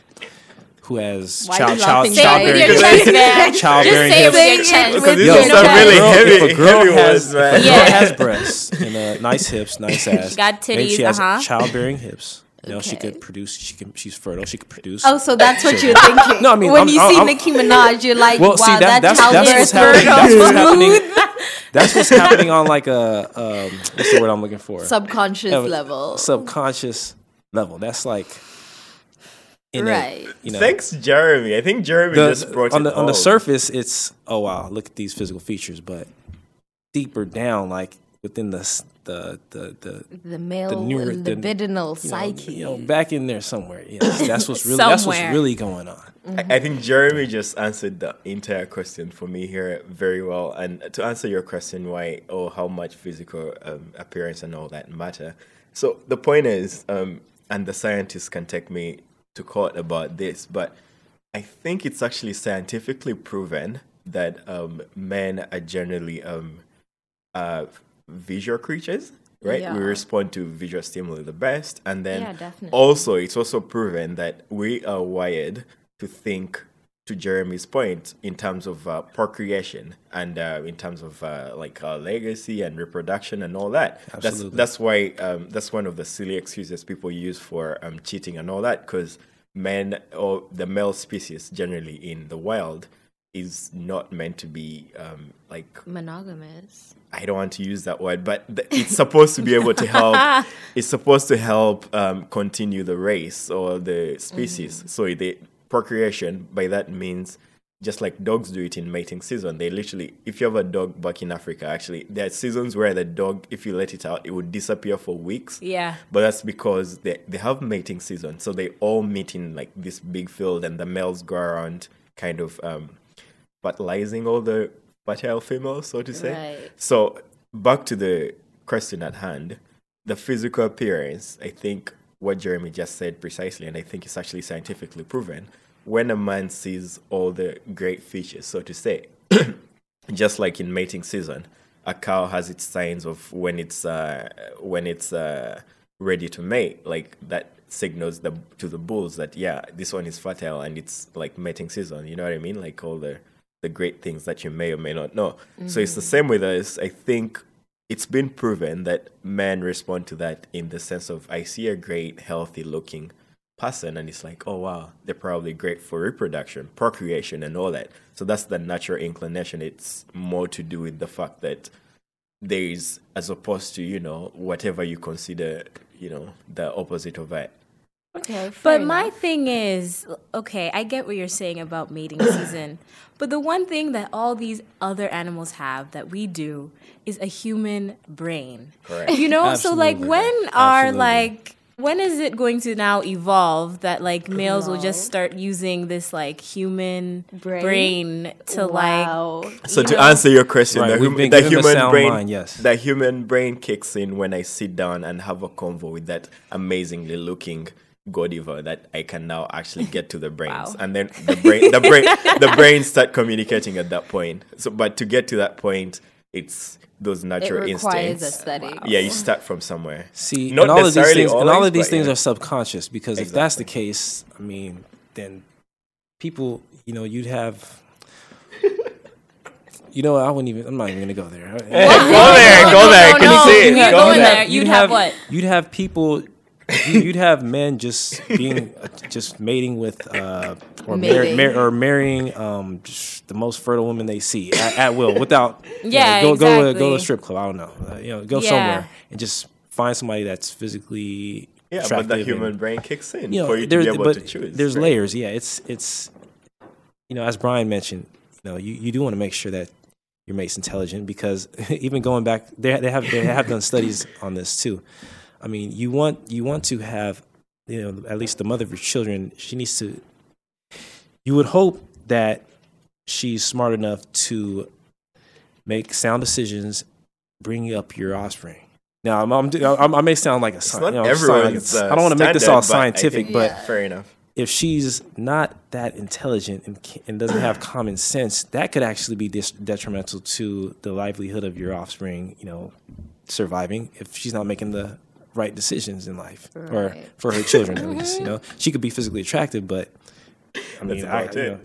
who has Why child child childbearing guys? Say it with your chest, man. childbearing Just say it with hips. your chest. Because these are some really heavy, if a girl heavy has, ones, man. If a Yeah. has breasts and uh, nice hips, nice ass. got Maybe she titties, has uh-huh. childbearing hips. You know, she could produce. She can. She's fertile. She could produce. Oh, so that's what you're thinking. No, I mean, when I'm- you I'm- see I'm- Nicki Minaj, you're like, Well, wow, see, that, that, that's child that's is what's happening. That's what's happening. That's what's happening on like a um, what's the word I'm looking for? Subconscious level. subconscious level. That's like innate, Right. You know, Thanks, Jeremy. I think Jeremy The- just brought on it the on the surface, it's oh wow, look at these physical features, but deeper down, like within the the the the the male neuro- the- libidinal you know, psyche. you know, back in there somewhere. You know, that's what's really that's what's really going on. I I think Jeremy just answered the entire question for me here very well. And to answer your question, why or how much physical um, appearance and all that matter. So the point is, um, and the scientists can take me to court about this, but I think it's actually scientifically proven that um, men are generally um, uh, visual creatures, right? Yeah. We respond to visual stimuli the best, and then Yeah, also it's also proven that we are wired to think. To Jeremy's point, in terms of uh, procreation and uh, in terms of uh, like uh, legacy and reproduction and all that, Absolutely. that's that's why um, that's one of the silly excuses people use for um, cheating and all that because men or the male species generally in the wild is not meant to be um, like Monogamous. I don't want to use that word, but th- it's supposed to be able to help. it's supposed to help um, continue the race or the species. So the procreation by that means just like dogs do it in mating season. They literally, if you have a dog back in Africa, actually, there are seasons where the dog, if you let it out, it would disappear for weeks. Yeah. But that's because they, they have mating season. So they all meet in like this big field and the males go around kind of um, fertilizing all the fertile females, so to say. Right. So back to the question at hand, the physical appearance, I think what Jeremy just said precisely, and I think it's actually scientifically proven. When a man sees all the great features, so to say, just like in mating season, a cow has its signs of when it's uh, when it's uh, ready to mate, like that signals the to the bulls that yeah, this one is fertile and it's like mating season. You know what I mean? Like all the the great things that you may or may not know. So it's the mm-hmm. same with us. I think it's been proven that men respond to that in the sense of I see a great, healthy looking person and it's like, oh wow, they're probably great for reproduction, procreation and all that. So that's the natural inclination. It's more to do with the fact that there is as opposed to, you know, whatever you consider, you know, the opposite of that. Okay. But fair my thing is, okay, I get what you're saying about mating season, but the one thing that all these other animals have that we do is a human brain. Correct. You know, so like when are Absolutely. like when is it going to now evolve that like males will just start using this like human Brain? brain, to Wow. like So to know- answer your question, Right, the, hum- the human brain, mind, yes. the human brain kicks in when I sit down and have a convo with that amazingly looking Godiva that I can now actually get to the brains, Wow. and then the brain, the brain, the brain start communicating at that point. So, but to get to that point, it's those it natural requires instincts. aesthetics. Yeah, you start from somewhere. See, Not and all of these necessarily things, and all of these but things yeah. are subconscious because if that's the case, I mean, then people, you know, you'd have. You know, I wouldn't even. I'm not even gonna go there. go there, go there. no, Can no, you see it? you Go go in there. there. You'd have what? You'd have people. You- You'd have men just being, just mating with, uh, or, mar- Mating. mar- or marrying um, just the most fertile woman they see at, at will, without. you know, Yeah, go go to, go to a exactly. strip club. I don't know. Uh, you know, go Yeah. somewhere and just find somebody that's physically Yeah, but attractive the and- human brain kicks in you know, for you to there's, be able but to choose. There's right? layers. Yeah, it's it's you know, as Brian mentioned, you know, you, you do want to make sure that your mate's intelligent because even going back, they they have they have done studies on this too. I mean, you want you want to have you know at least the mother of your children. She needs to. You would hope that she's smart enough to make sound decisions, bring up your offspring. Now, I'm, I'm, I'm, I may sound like a It's sci- not you know, like uh, I don't want to make this all standard, but scientific, but fair enough. if she's not that intelligent and, and doesn't have common sense, that could actually be dis- detrimental to the livelihood of your offspring. You know, surviving if she's not making the right decisions in life, or for her children at least. You know, she could be physically attractive, but I mean, I, you know,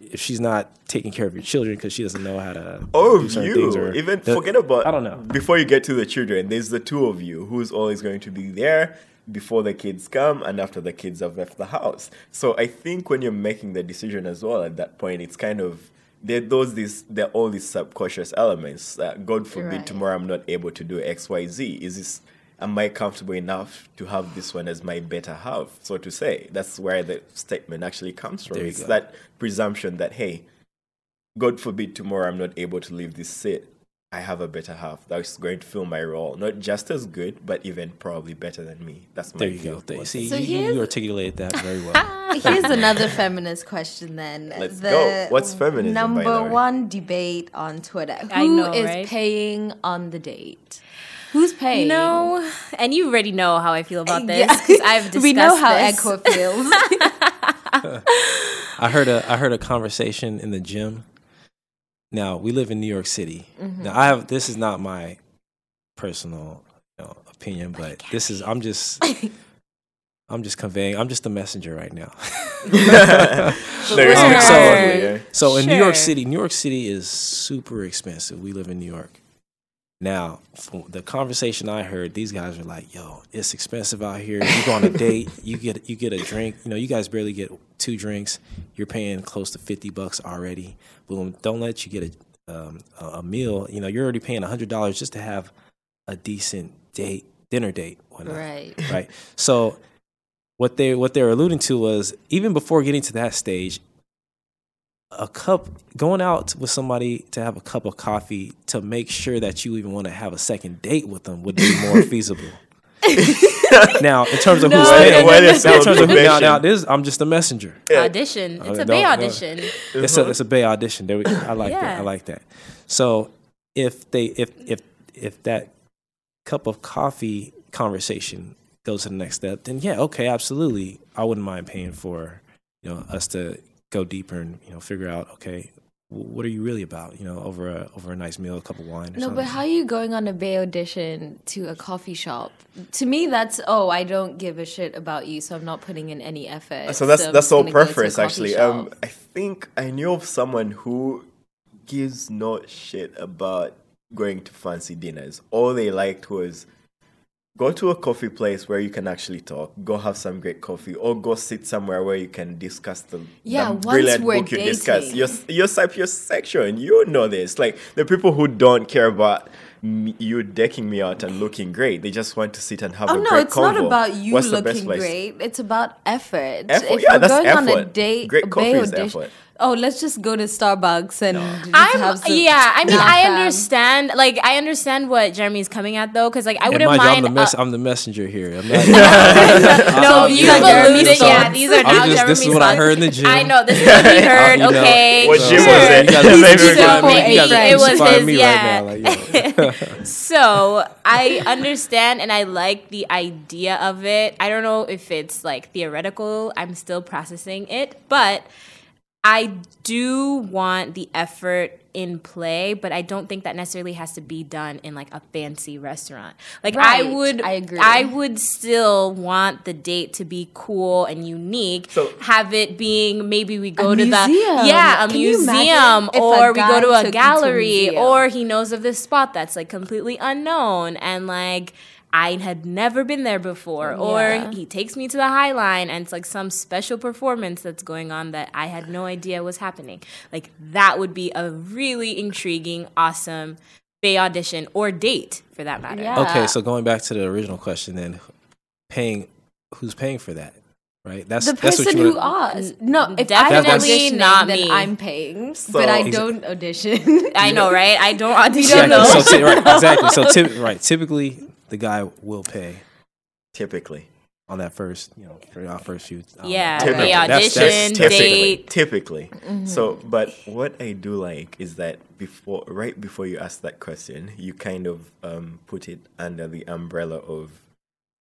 if she's not taking care of your children because she doesn't know how to Oh, do certain you things, or even the- forget about. I don't know. Before you get to the children, there's the two of you who's always going to be there before the kids come and after the kids have left the house. So I think when you're making the decision as well at that point, it's kind of there. Those these there are all these subconscious elements. That God forbid Right. tomorrow I'm not able to do X Y Z. Is this am I comfortable enough to have this one as my better half, so to say? That's where the statement actually comes from. It's go. that presumption that hey, God forbid tomorrow I'm not able to leave this seat. I have a better half that's going to fill my role, not just as good, but even probably better than me. That's my There you go. There, see, So you, you here's- articulated that very well. Here's another feminist question then. Let's go. What's feminism, by Number the way? one debate on Twitter. Who is I know, right? paying on the date? Who's paying? You know, and you already know how I feel about this Yeah. because I've discussed we know how this. Equa feels. I heard a I heard a conversation in the gym. Now we live in New York City. Mm-hmm. Now I have this is not my personal you know, opinion, but this is I'm just I'm just conveying. I'm just a messenger right now. Um, so- So in New York City, New York City is super expensive. We live in New York. Now, from the conversation I heard, these guys are like, "Yo, it's expensive out here. You go on a date, you get you get a drink. You know, you guys barely get two drinks. You're paying close to fifty bucks already. Boom, don't let you get a um, a a meal. You know, you're already paying hundred dollars just to have a decent date, dinner date, whatnot right. right? So what they what they're alluding to was even before getting to that stage, a cup going out with somebody to have a cup of coffee to make sure that you even want to have a second date with them would be more feasible. now, in terms of who's paying, no, no, now, no, in terms of who, now, motivation. now this I'm just a messenger. audition. It's Uh, a Bay no. audition. It's a it's a Bay audition. There we, I like that. I like that. So if they if if if that cup of coffee conversation goes to the next step, then yeah, okay, absolutely. I wouldn't mind paying for you know us to go deeper and you know figure out okay, what are you really about? You know, over a over a nice meal, a cup of wine. Or No, something. but how are you going on a Bay audition to a coffee shop? To me, that's oh, I don't give a shit about you, so I'm not putting in any effort. So that's I'm that's just all gonna go to a preference actually. shop. Um, I think I knew of someone who gives no shit about going to fancy dinners. All they liked was go to a coffee place where you can actually talk, go have some great coffee, or go sit somewhere where you can discuss the, Yeah, the brilliant book you discuss. dating. Your your your section, you know this. Like the people who don't care about you decking me out and looking great, they just want to sit and have Oh a no, great it's not about you What's looking great. It's about effort. Effort, If yeah, that's going on a effort. date, Great coffee is effort. Oh, let's just go to Starbucks and just I'm have some- yeah. I mean, Nah, I understand. Like, I understand what Jeremy's coming at though, because like I And wouldn't mind you, I'm the, mess- uh, I'm the messenger here. I'm not, no, you've are Jeremy's alluded. Yeah, these are I'm now just- Jeremy's this is what I heard in the gym. I know this is what he heard. You know, okay, What so- gym was it? You gotta Maybe we so can- maybe you gotta it was crucify his. me yeah. right now. Like, yeah. So I understand and I like the idea of it. I don't know if it's like theoretical. I'm still processing it, but I do want the effort in play, but I don't think that necessarily has to be done in like a fancy restaurant. Like I would I agree. I would still want the date to be cool and unique. So- have it being maybe we go A to the museum. yeah, a Can museum if a or we go to a you to a gallery or he knows of this spot that's like completely unknown and like I had never been there before, Yeah. or he takes me to the High Line and it's like some special performance that's going on that I had no idea was happening. Like that would be a really intriguing, awesome Bay audition or date for that matter. Yeah. Okay, so going back to the original question, then paying, who's paying for that, right? That's the that's what person you who wanna- asked. No, if Definitely I'm auditioning, not then me. I'm paying, So- but I Exa- don't audition. I know, right? I don't audition. don't. Exactly. So, ty- right, exactly. So, typ- right, typically the guy will pay Typically. on that first, you know, for our first few. um, Yeah, Typically. Bay That's- that's- audition, typically, date. typically. Mm-hmm. So, but what I do like is that before, right before you ask that question, you kind of um, put it under the umbrella of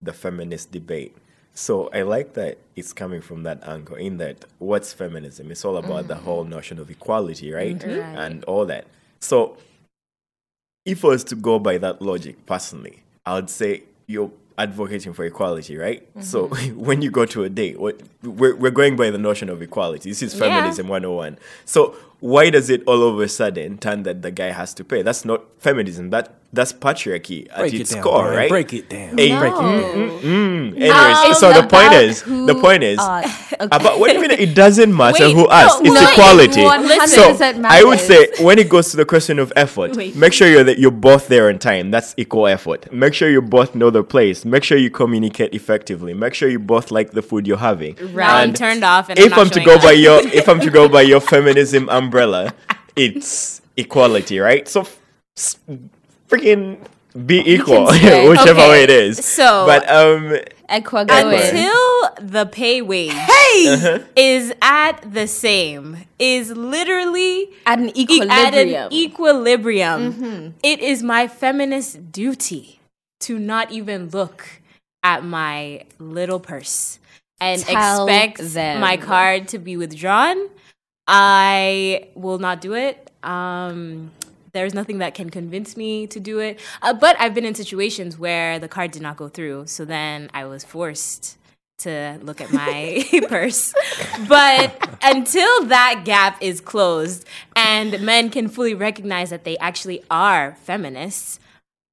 the feminist debate. So I like that it's coming from that angle. In that, what's feminism? It's all about the whole notion of equality, right? And all that. So if I was to go by that logic, personally, I would say you're advocating for equality, right? So mm-hmm. when you go to a date, what we're, we're going by the notion of equality. This is feminism Yeah. feminism 101. So why does it all of a sudden turn that the guy has to pay? That's not feminism. That that's patriarchy at Break it its down, core, Brian. right? Break it down. Hey, Break it down. Mm, anyways, it's so the point is, the point is, are- okay. about what do you mean? It doesn't matter Wait, who no, it's wait, equality. 100% So I would say when it goes to the question of effort, Wait. make sure you're that you're both there on time. That's equal effort. Make sure you both know the place. Make sure you communicate effectively. Make sure you both like the food you're having. Now I'm turned off, and if I'm, I'm to go up. by your if I'm to go by your feminism umbrella, it's equality, right? So f- s- freaking be equal, whichever Okay, way it is. so- but um, Equa until the pay wage Uh-huh. is at the same is literally At an e- at equilibrium. an equilibrium it is my feminist duty to not even look at my little purse and Tell expect them. my card to be withdrawn i will not do it um there's nothing that can convince me to do it. Uh, but I've been in situations where the card did not go through. So then I was forced to look at my purse. But until that gap is closed and men can fully recognize that they actually are feminists,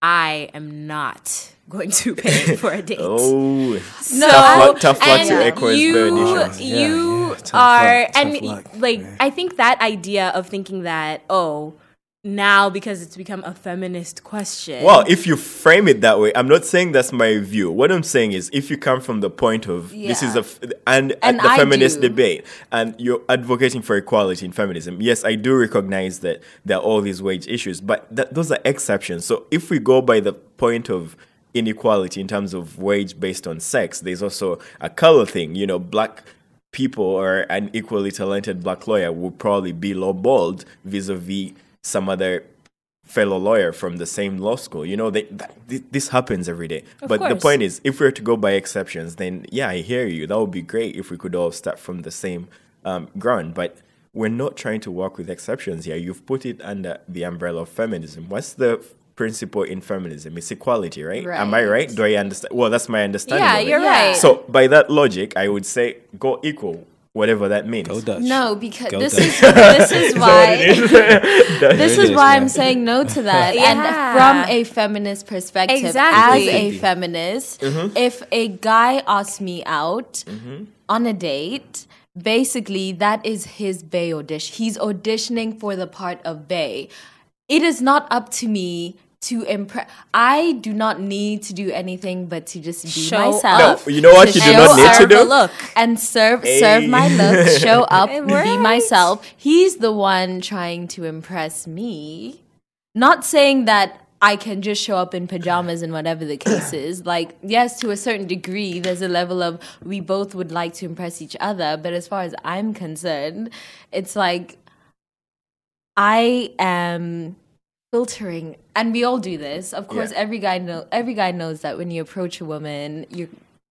I am not going to pay for a date. oh, So, tough luck, tough luck to echo his you, variations. Yeah, you yeah, tough are, luck, tough and luck, like, man. I think that idea of thinking that, oh, now because it's become a feminist question. Well, if you frame it that way, I'm not saying that's my view. What I'm saying is, if you come from the point of this is Yeah. a f- and, And the I feminist do. debate, and you're advocating for equality in feminism, yes, I do recognize that there are all these wage issues, but that, those are exceptions. So if we go by the point of inequality in terms of wage based on sex, there's also a color thing. You know, black people or an equally talented black lawyer would probably be lowballed vis-a-vis some other fellow lawyer from the same law school. You know, they, that, thi- this happens every day. but the point is, if we were to go by exceptions, then yeah, I hear you. That would be great if we could all start from the same um, ground. But we're not trying to work with exceptions here. You've put it under the umbrella of feminism. What's the f- principle in feminism? It's equality, right? Am I Right. right? Do I understand? Well, that's my understanding. yeah, you're Yeah. right. So by that logic, I would say go equal, whatever that means. Go Dutch. no, because Go this Dutch. is this is why this It is is, why. I'm saying no to that. Yeah. And from a feminist perspective, Exactly. as a feminist, mm-hmm. if a guy asks me out mm-hmm. on a date, basically that is his Bay audition. He's auditioning for the part of Bay. It is not up to me to impress. I do not need to do anything but to just be Show myself. No, you know what you do not need to do? look. and serve Hey. serve my look, show up, It be myself. He's the one trying to impress me. Not saying that I can just show up in pajamas and whatever the case is. Like, yes, to a certain degree, there's a level of we both would like to impress each other. But as far as I'm concerned, it's like I am filtering and we all do this of course Yeah. every guy know every guy knows that when you approach a woman you're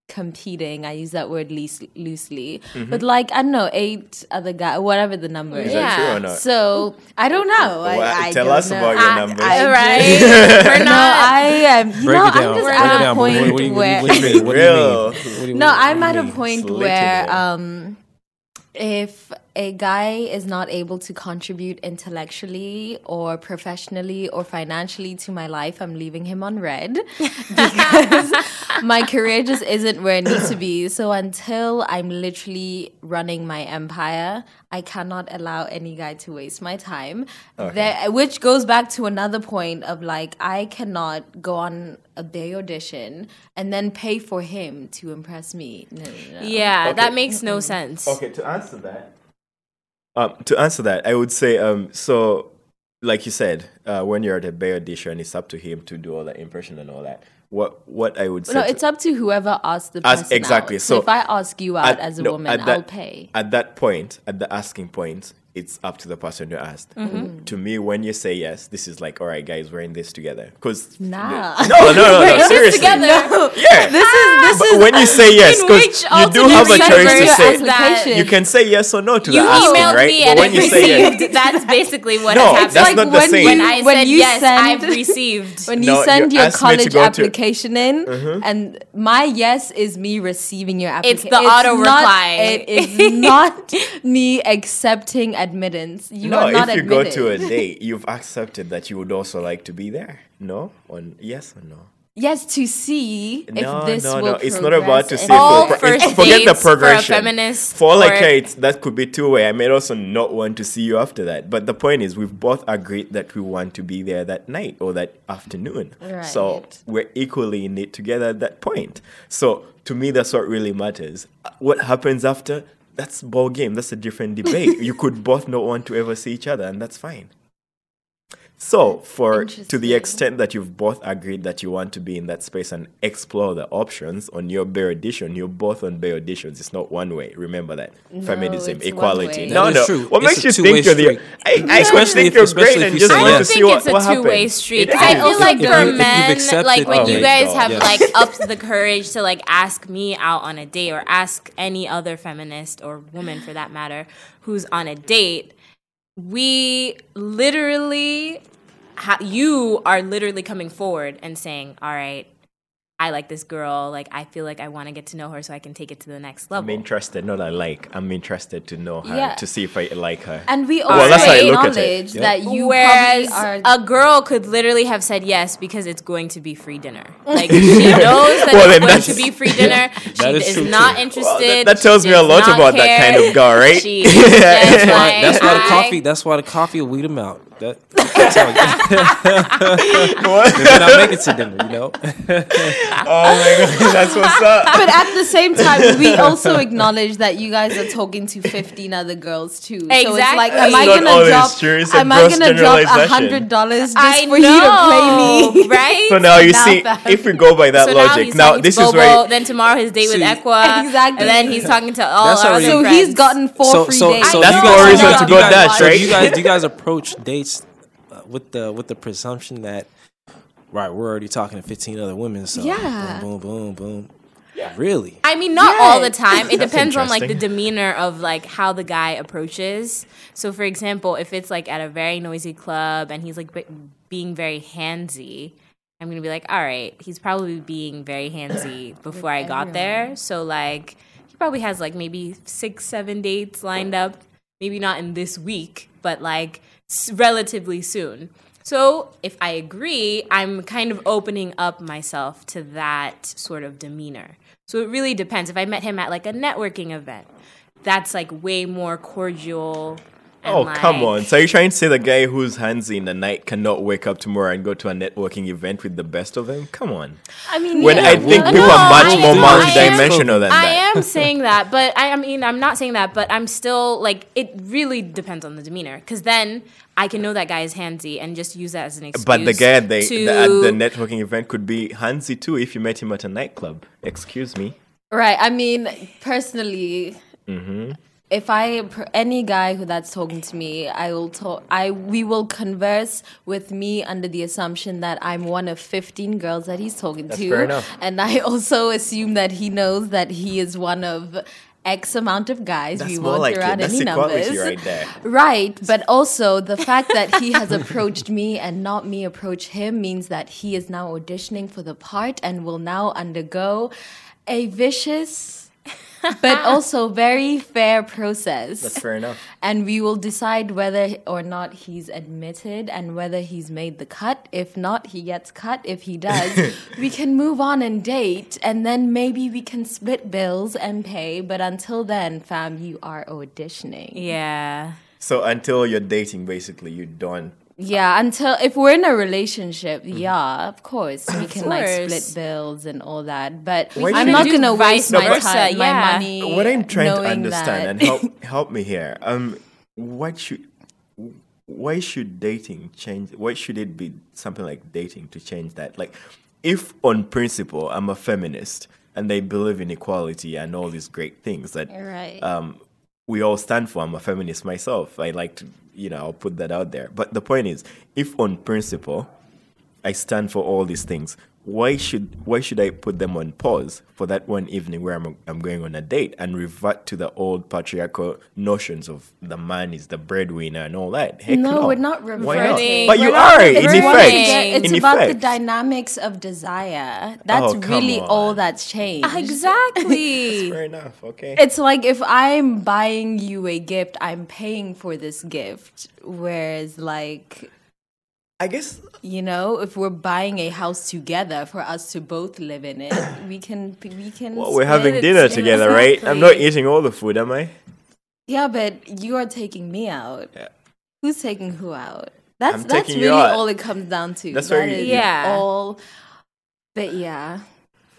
competing i use that word least, loosely but like i don't know eight other guy whatever the number Is is that true Yeah. or not? so i don't know Well, I tell don't us know. about your I- numbers. I right? just- We're no i am you Break know i'm just at a point What, what, do you- where what do you mean? What do you Real. mean? What do you- no, I'm at a point where um, if a guy is not able to contribute intellectually or professionally or financially to my life, I'm leaving him on red because my career just isn't where it needs to be. So until I'm literally running my empire, I cannot allow any guy to waste my time. There, which goes back to another point of like I cannot go on a bay audition and then pay for him to impress me. No, no, no. Yeah, Okay. that makes no sense. Okay, to answer that, um, to answer that, I would say, um, so like you said, uh, when you're at a Bay audition, it's up to him to do all that impression and all that. What what I would say, No, it's up to whoever asks the As- person exactly. So, So if I ask you out at- as a no, woman, that- I'll pay. at that point, at the asking point, it's up to the person who asked. Mm-hmm. mm-hmm. To me, when you say yes, this is like, all right, guys, we're in this together. Because Nah. no, no, no, no, seriously, together. yeah. This is this ah. But is when you say yes, In because which you do alternate have a choice to universe say. is that You can say yes or no to You the asking, emailed right? me but and when I you say yes, received. That's basically what No, has happened. that's like not the when same. when you- I when said you yes, send- I've received. when No, you send you your asked me to college go to- application in, mm-hmm. and my yes is me receiving your application. It's application. the auto not- reply. It is not me accepting admittance. You no, are not if you admitted. go to a date, you've accepted that you would also like to be there. No, on yes or no. yes, to see if no, this no, will no. It's not about to see. All pro- first it's- forget the dates for a progression. feminist For all I or- that could be two way. I may also not want to see you after that. But the point is, we've both agreed that we want to be there that night or that afternoon. Right. So we're equally in it together at that point. So to me, that's what really matters. Uh, What happens after? That's ball game. That's a different debate. you could both not want to ever see each other, and that's fine. So, for to the extent that you've both agreed that you want to be in that space and explore the options on your bare audition, you're both on bare auditions. It's not one way. Remember that feminism, it's one equality. way. No, That no. is true. What It's makes a you think you're the? street. I, I Especially think if- you're especially great if and you just say want I to don't see think what, it's a two way street. It I is. feel like If for you- men, like when the you guys though, have yes. like upped the courage to like ask me out on a date or ask any other feminist or woman for that matter who's on a date, we literally, ha- you are literally coming forward and saying, "All right." I like this girl. Like, I feel like I want to get to know her so I can take it to the next level. I'm interested, not I like. I'm interested to know her Yeah. to see if I like her. And we Well, also that's how you look at it. acknowledge Yep. that you Whereas are a girl could literally have said yes because it's going to be free dinner. Like she knows that Well, then it's going to be free dinner. She That is is true, not too. interested. Well, that, that tells me a lot not about that kind of girl, right? She is just That's why, that's why the coffee. That's why the coffee will weed them out. That, that's how They're not making it to dinner, you know. oh my god, that's what's up. but at the same time, we also acknowledge that you guys are talking to 15 other girls too. So it's like, Exactly. am I gonna drop? a Am I gonna drop a hundred dollars just I for you to play me? right? So now you Now see, that- if we go by that So logic, he's now, this to is Bobo, where then tomorrow his date with See, Equa, Exactly. and then he's talking to all That's our So friends. he's gotten four so, free so, days. so That's you the guys, reason to go you guys- right? You guys, do you guys approach dates with the with the presumption that right, we're already talking to fifteen other women, so Yeah. boom, boom, boom, boom. Really? I mean, not all the time. It depends on like the demeanor of like how the guy approaches. So, for example, if it's like at a very noisy club and he's like be- being very handsy, I'm gonna be like, all right, he's probably being very handsy before I got there. So, like, he probably has like maybe six, seven dates lined up. Maybe not in this week, but like s- relatively soon. So, if I agree, I'm kind of opening up myself to that sort of demeanor. So, it really depends. If I met him at like a networking event, that's like way more cordial. And, Oh, come on. So you're trying to say the guy who's handsy in the night cannot wake up tomorrow and go to a networking event with the best of them? Come on. I mean, When yeah, I think people no, are much I more am- I am- multidimensional than that. I am saying that, but I, I mean, I'm not saying that, but I'm still like, it really depends on the demeanor. Because then I can know that guy is handsy and just use that as an excuse. But the guy at the, to, the, at the networking event could be handsy too if you met him at a nightclub. Excuse me. Right. I mean, personally, Mm-hmm. If I any guy who that's talking to me, I will talk. I we will converse with me under the assumption that I'm one of 15 girls that he's talking That's to, fair enough. and I also assume that he knows that he is one of X amount of guys. That's we more won't like throw out That's any numbers. right there. Right, but also the fact that he has approached me and not me approach him means that he is now auditioning for the part and will now undergo a vicious but also very fair process. That's fair enough. And we will decide whether or not he's admitted and whether he's made the cut. If not, he gets cut. If he does, we can move on and date, and then maybe we can split bills and pay. But until then, fam, you are auditioning. Yeah. So until you're dating, basically, you don't. Yeah, until if we're in a relationship, yeah, of course we can like split bills and all that. But I'm not gonna waste vice my time, my Yeah. money. What I'm trying to understand and help help me here. Um, what should why should dating change? Why should it be something like dating to change that? Like, if on principle I'm a feminist and they believe in equality and all these great things that Right. um we all stand for. I'm a feminist myself. I like to, you know, I'll put that out there. But the point is, if on principle, I stand for all these things, why should why should I put them on pause for that one evening where I'm I'm going on a date and revert to the old patriarchal notions of the man is the breadwinner and all that? Heck no, we're not Why not? reverting. But you We're not are in effect. It's in about the dynamics of desire. Oh, that's Oh, really on. all that's changed. Exactly. Fair enough. Okay. It's like if I'm buying you a gift, I'm paying for this gift. Whereas, like, I guess you know, if we're buying a house together for us to both live in it, we can we can. well, we're having dinner together, right? I'm not eating all the food, am I? Yeah, but you are taking me out. Yeah. Who's taking who out? That's I'm that's really all it comes down to. That's That where you- is Yeah. All. But yeah.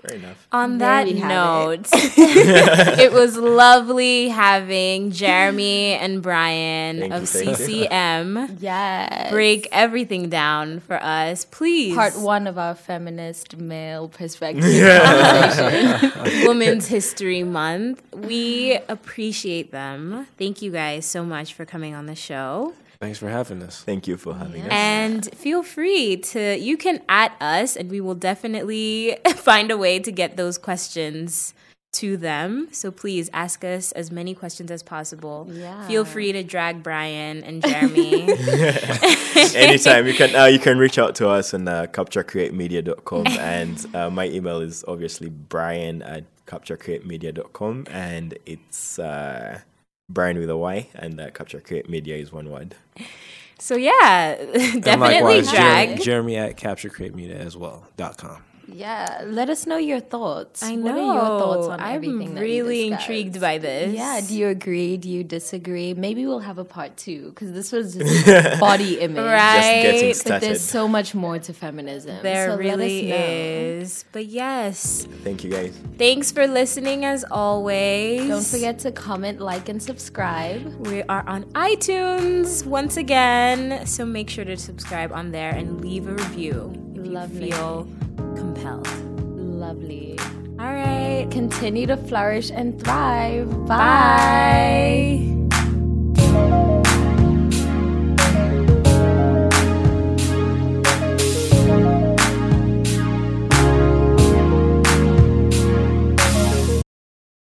Fair enough. On There that note, it was lovely having Jeremy and Brian Thank of you, thank you. CCM Yes. break everything down for us. Please. part one of our feminist male perspective conversation. Women's History Month. We appreciate them. Thank you guys so much for coming on the show. Thanks for having us. Thank you for having us. And feel free to, you can at us, and we will definitely find a way to get those questions to them. So please ask us as many questions as possible. Yeah. Feel free to drag Bryan and Jeremy. Anytime you can, uh, you can reach out to us on uh, capturecreatemedia.com, and uh, my email is obviously bryan at capturecreatemedia.com, and it's uh, Bryan with a Y, and uh, Capture Create Media is one word. so yeah, And definitely likewise, drag. Jeremy, Jeremy at capturecreatemedia as well dot com. Yeah. Let us know your thoughts. I What know. are your thoughts on I'm everything that we really discussed? intrigued by this. Yeah. Do you agree? Do you disagree? Maybe we'll have a part two because this was just body image. Right. Just getting But there's so much more to feminism. There so really let us know. is. But yes, Thank you guys. thanks for listening as always. Don't forget to comment, like, and subscribe. We are on iTunes once again, so make sure to subscribe on there and leave a review Love Lovely. you feel compelled. Lovely. All right. Continue to flourish and thrive. Bye. Bye.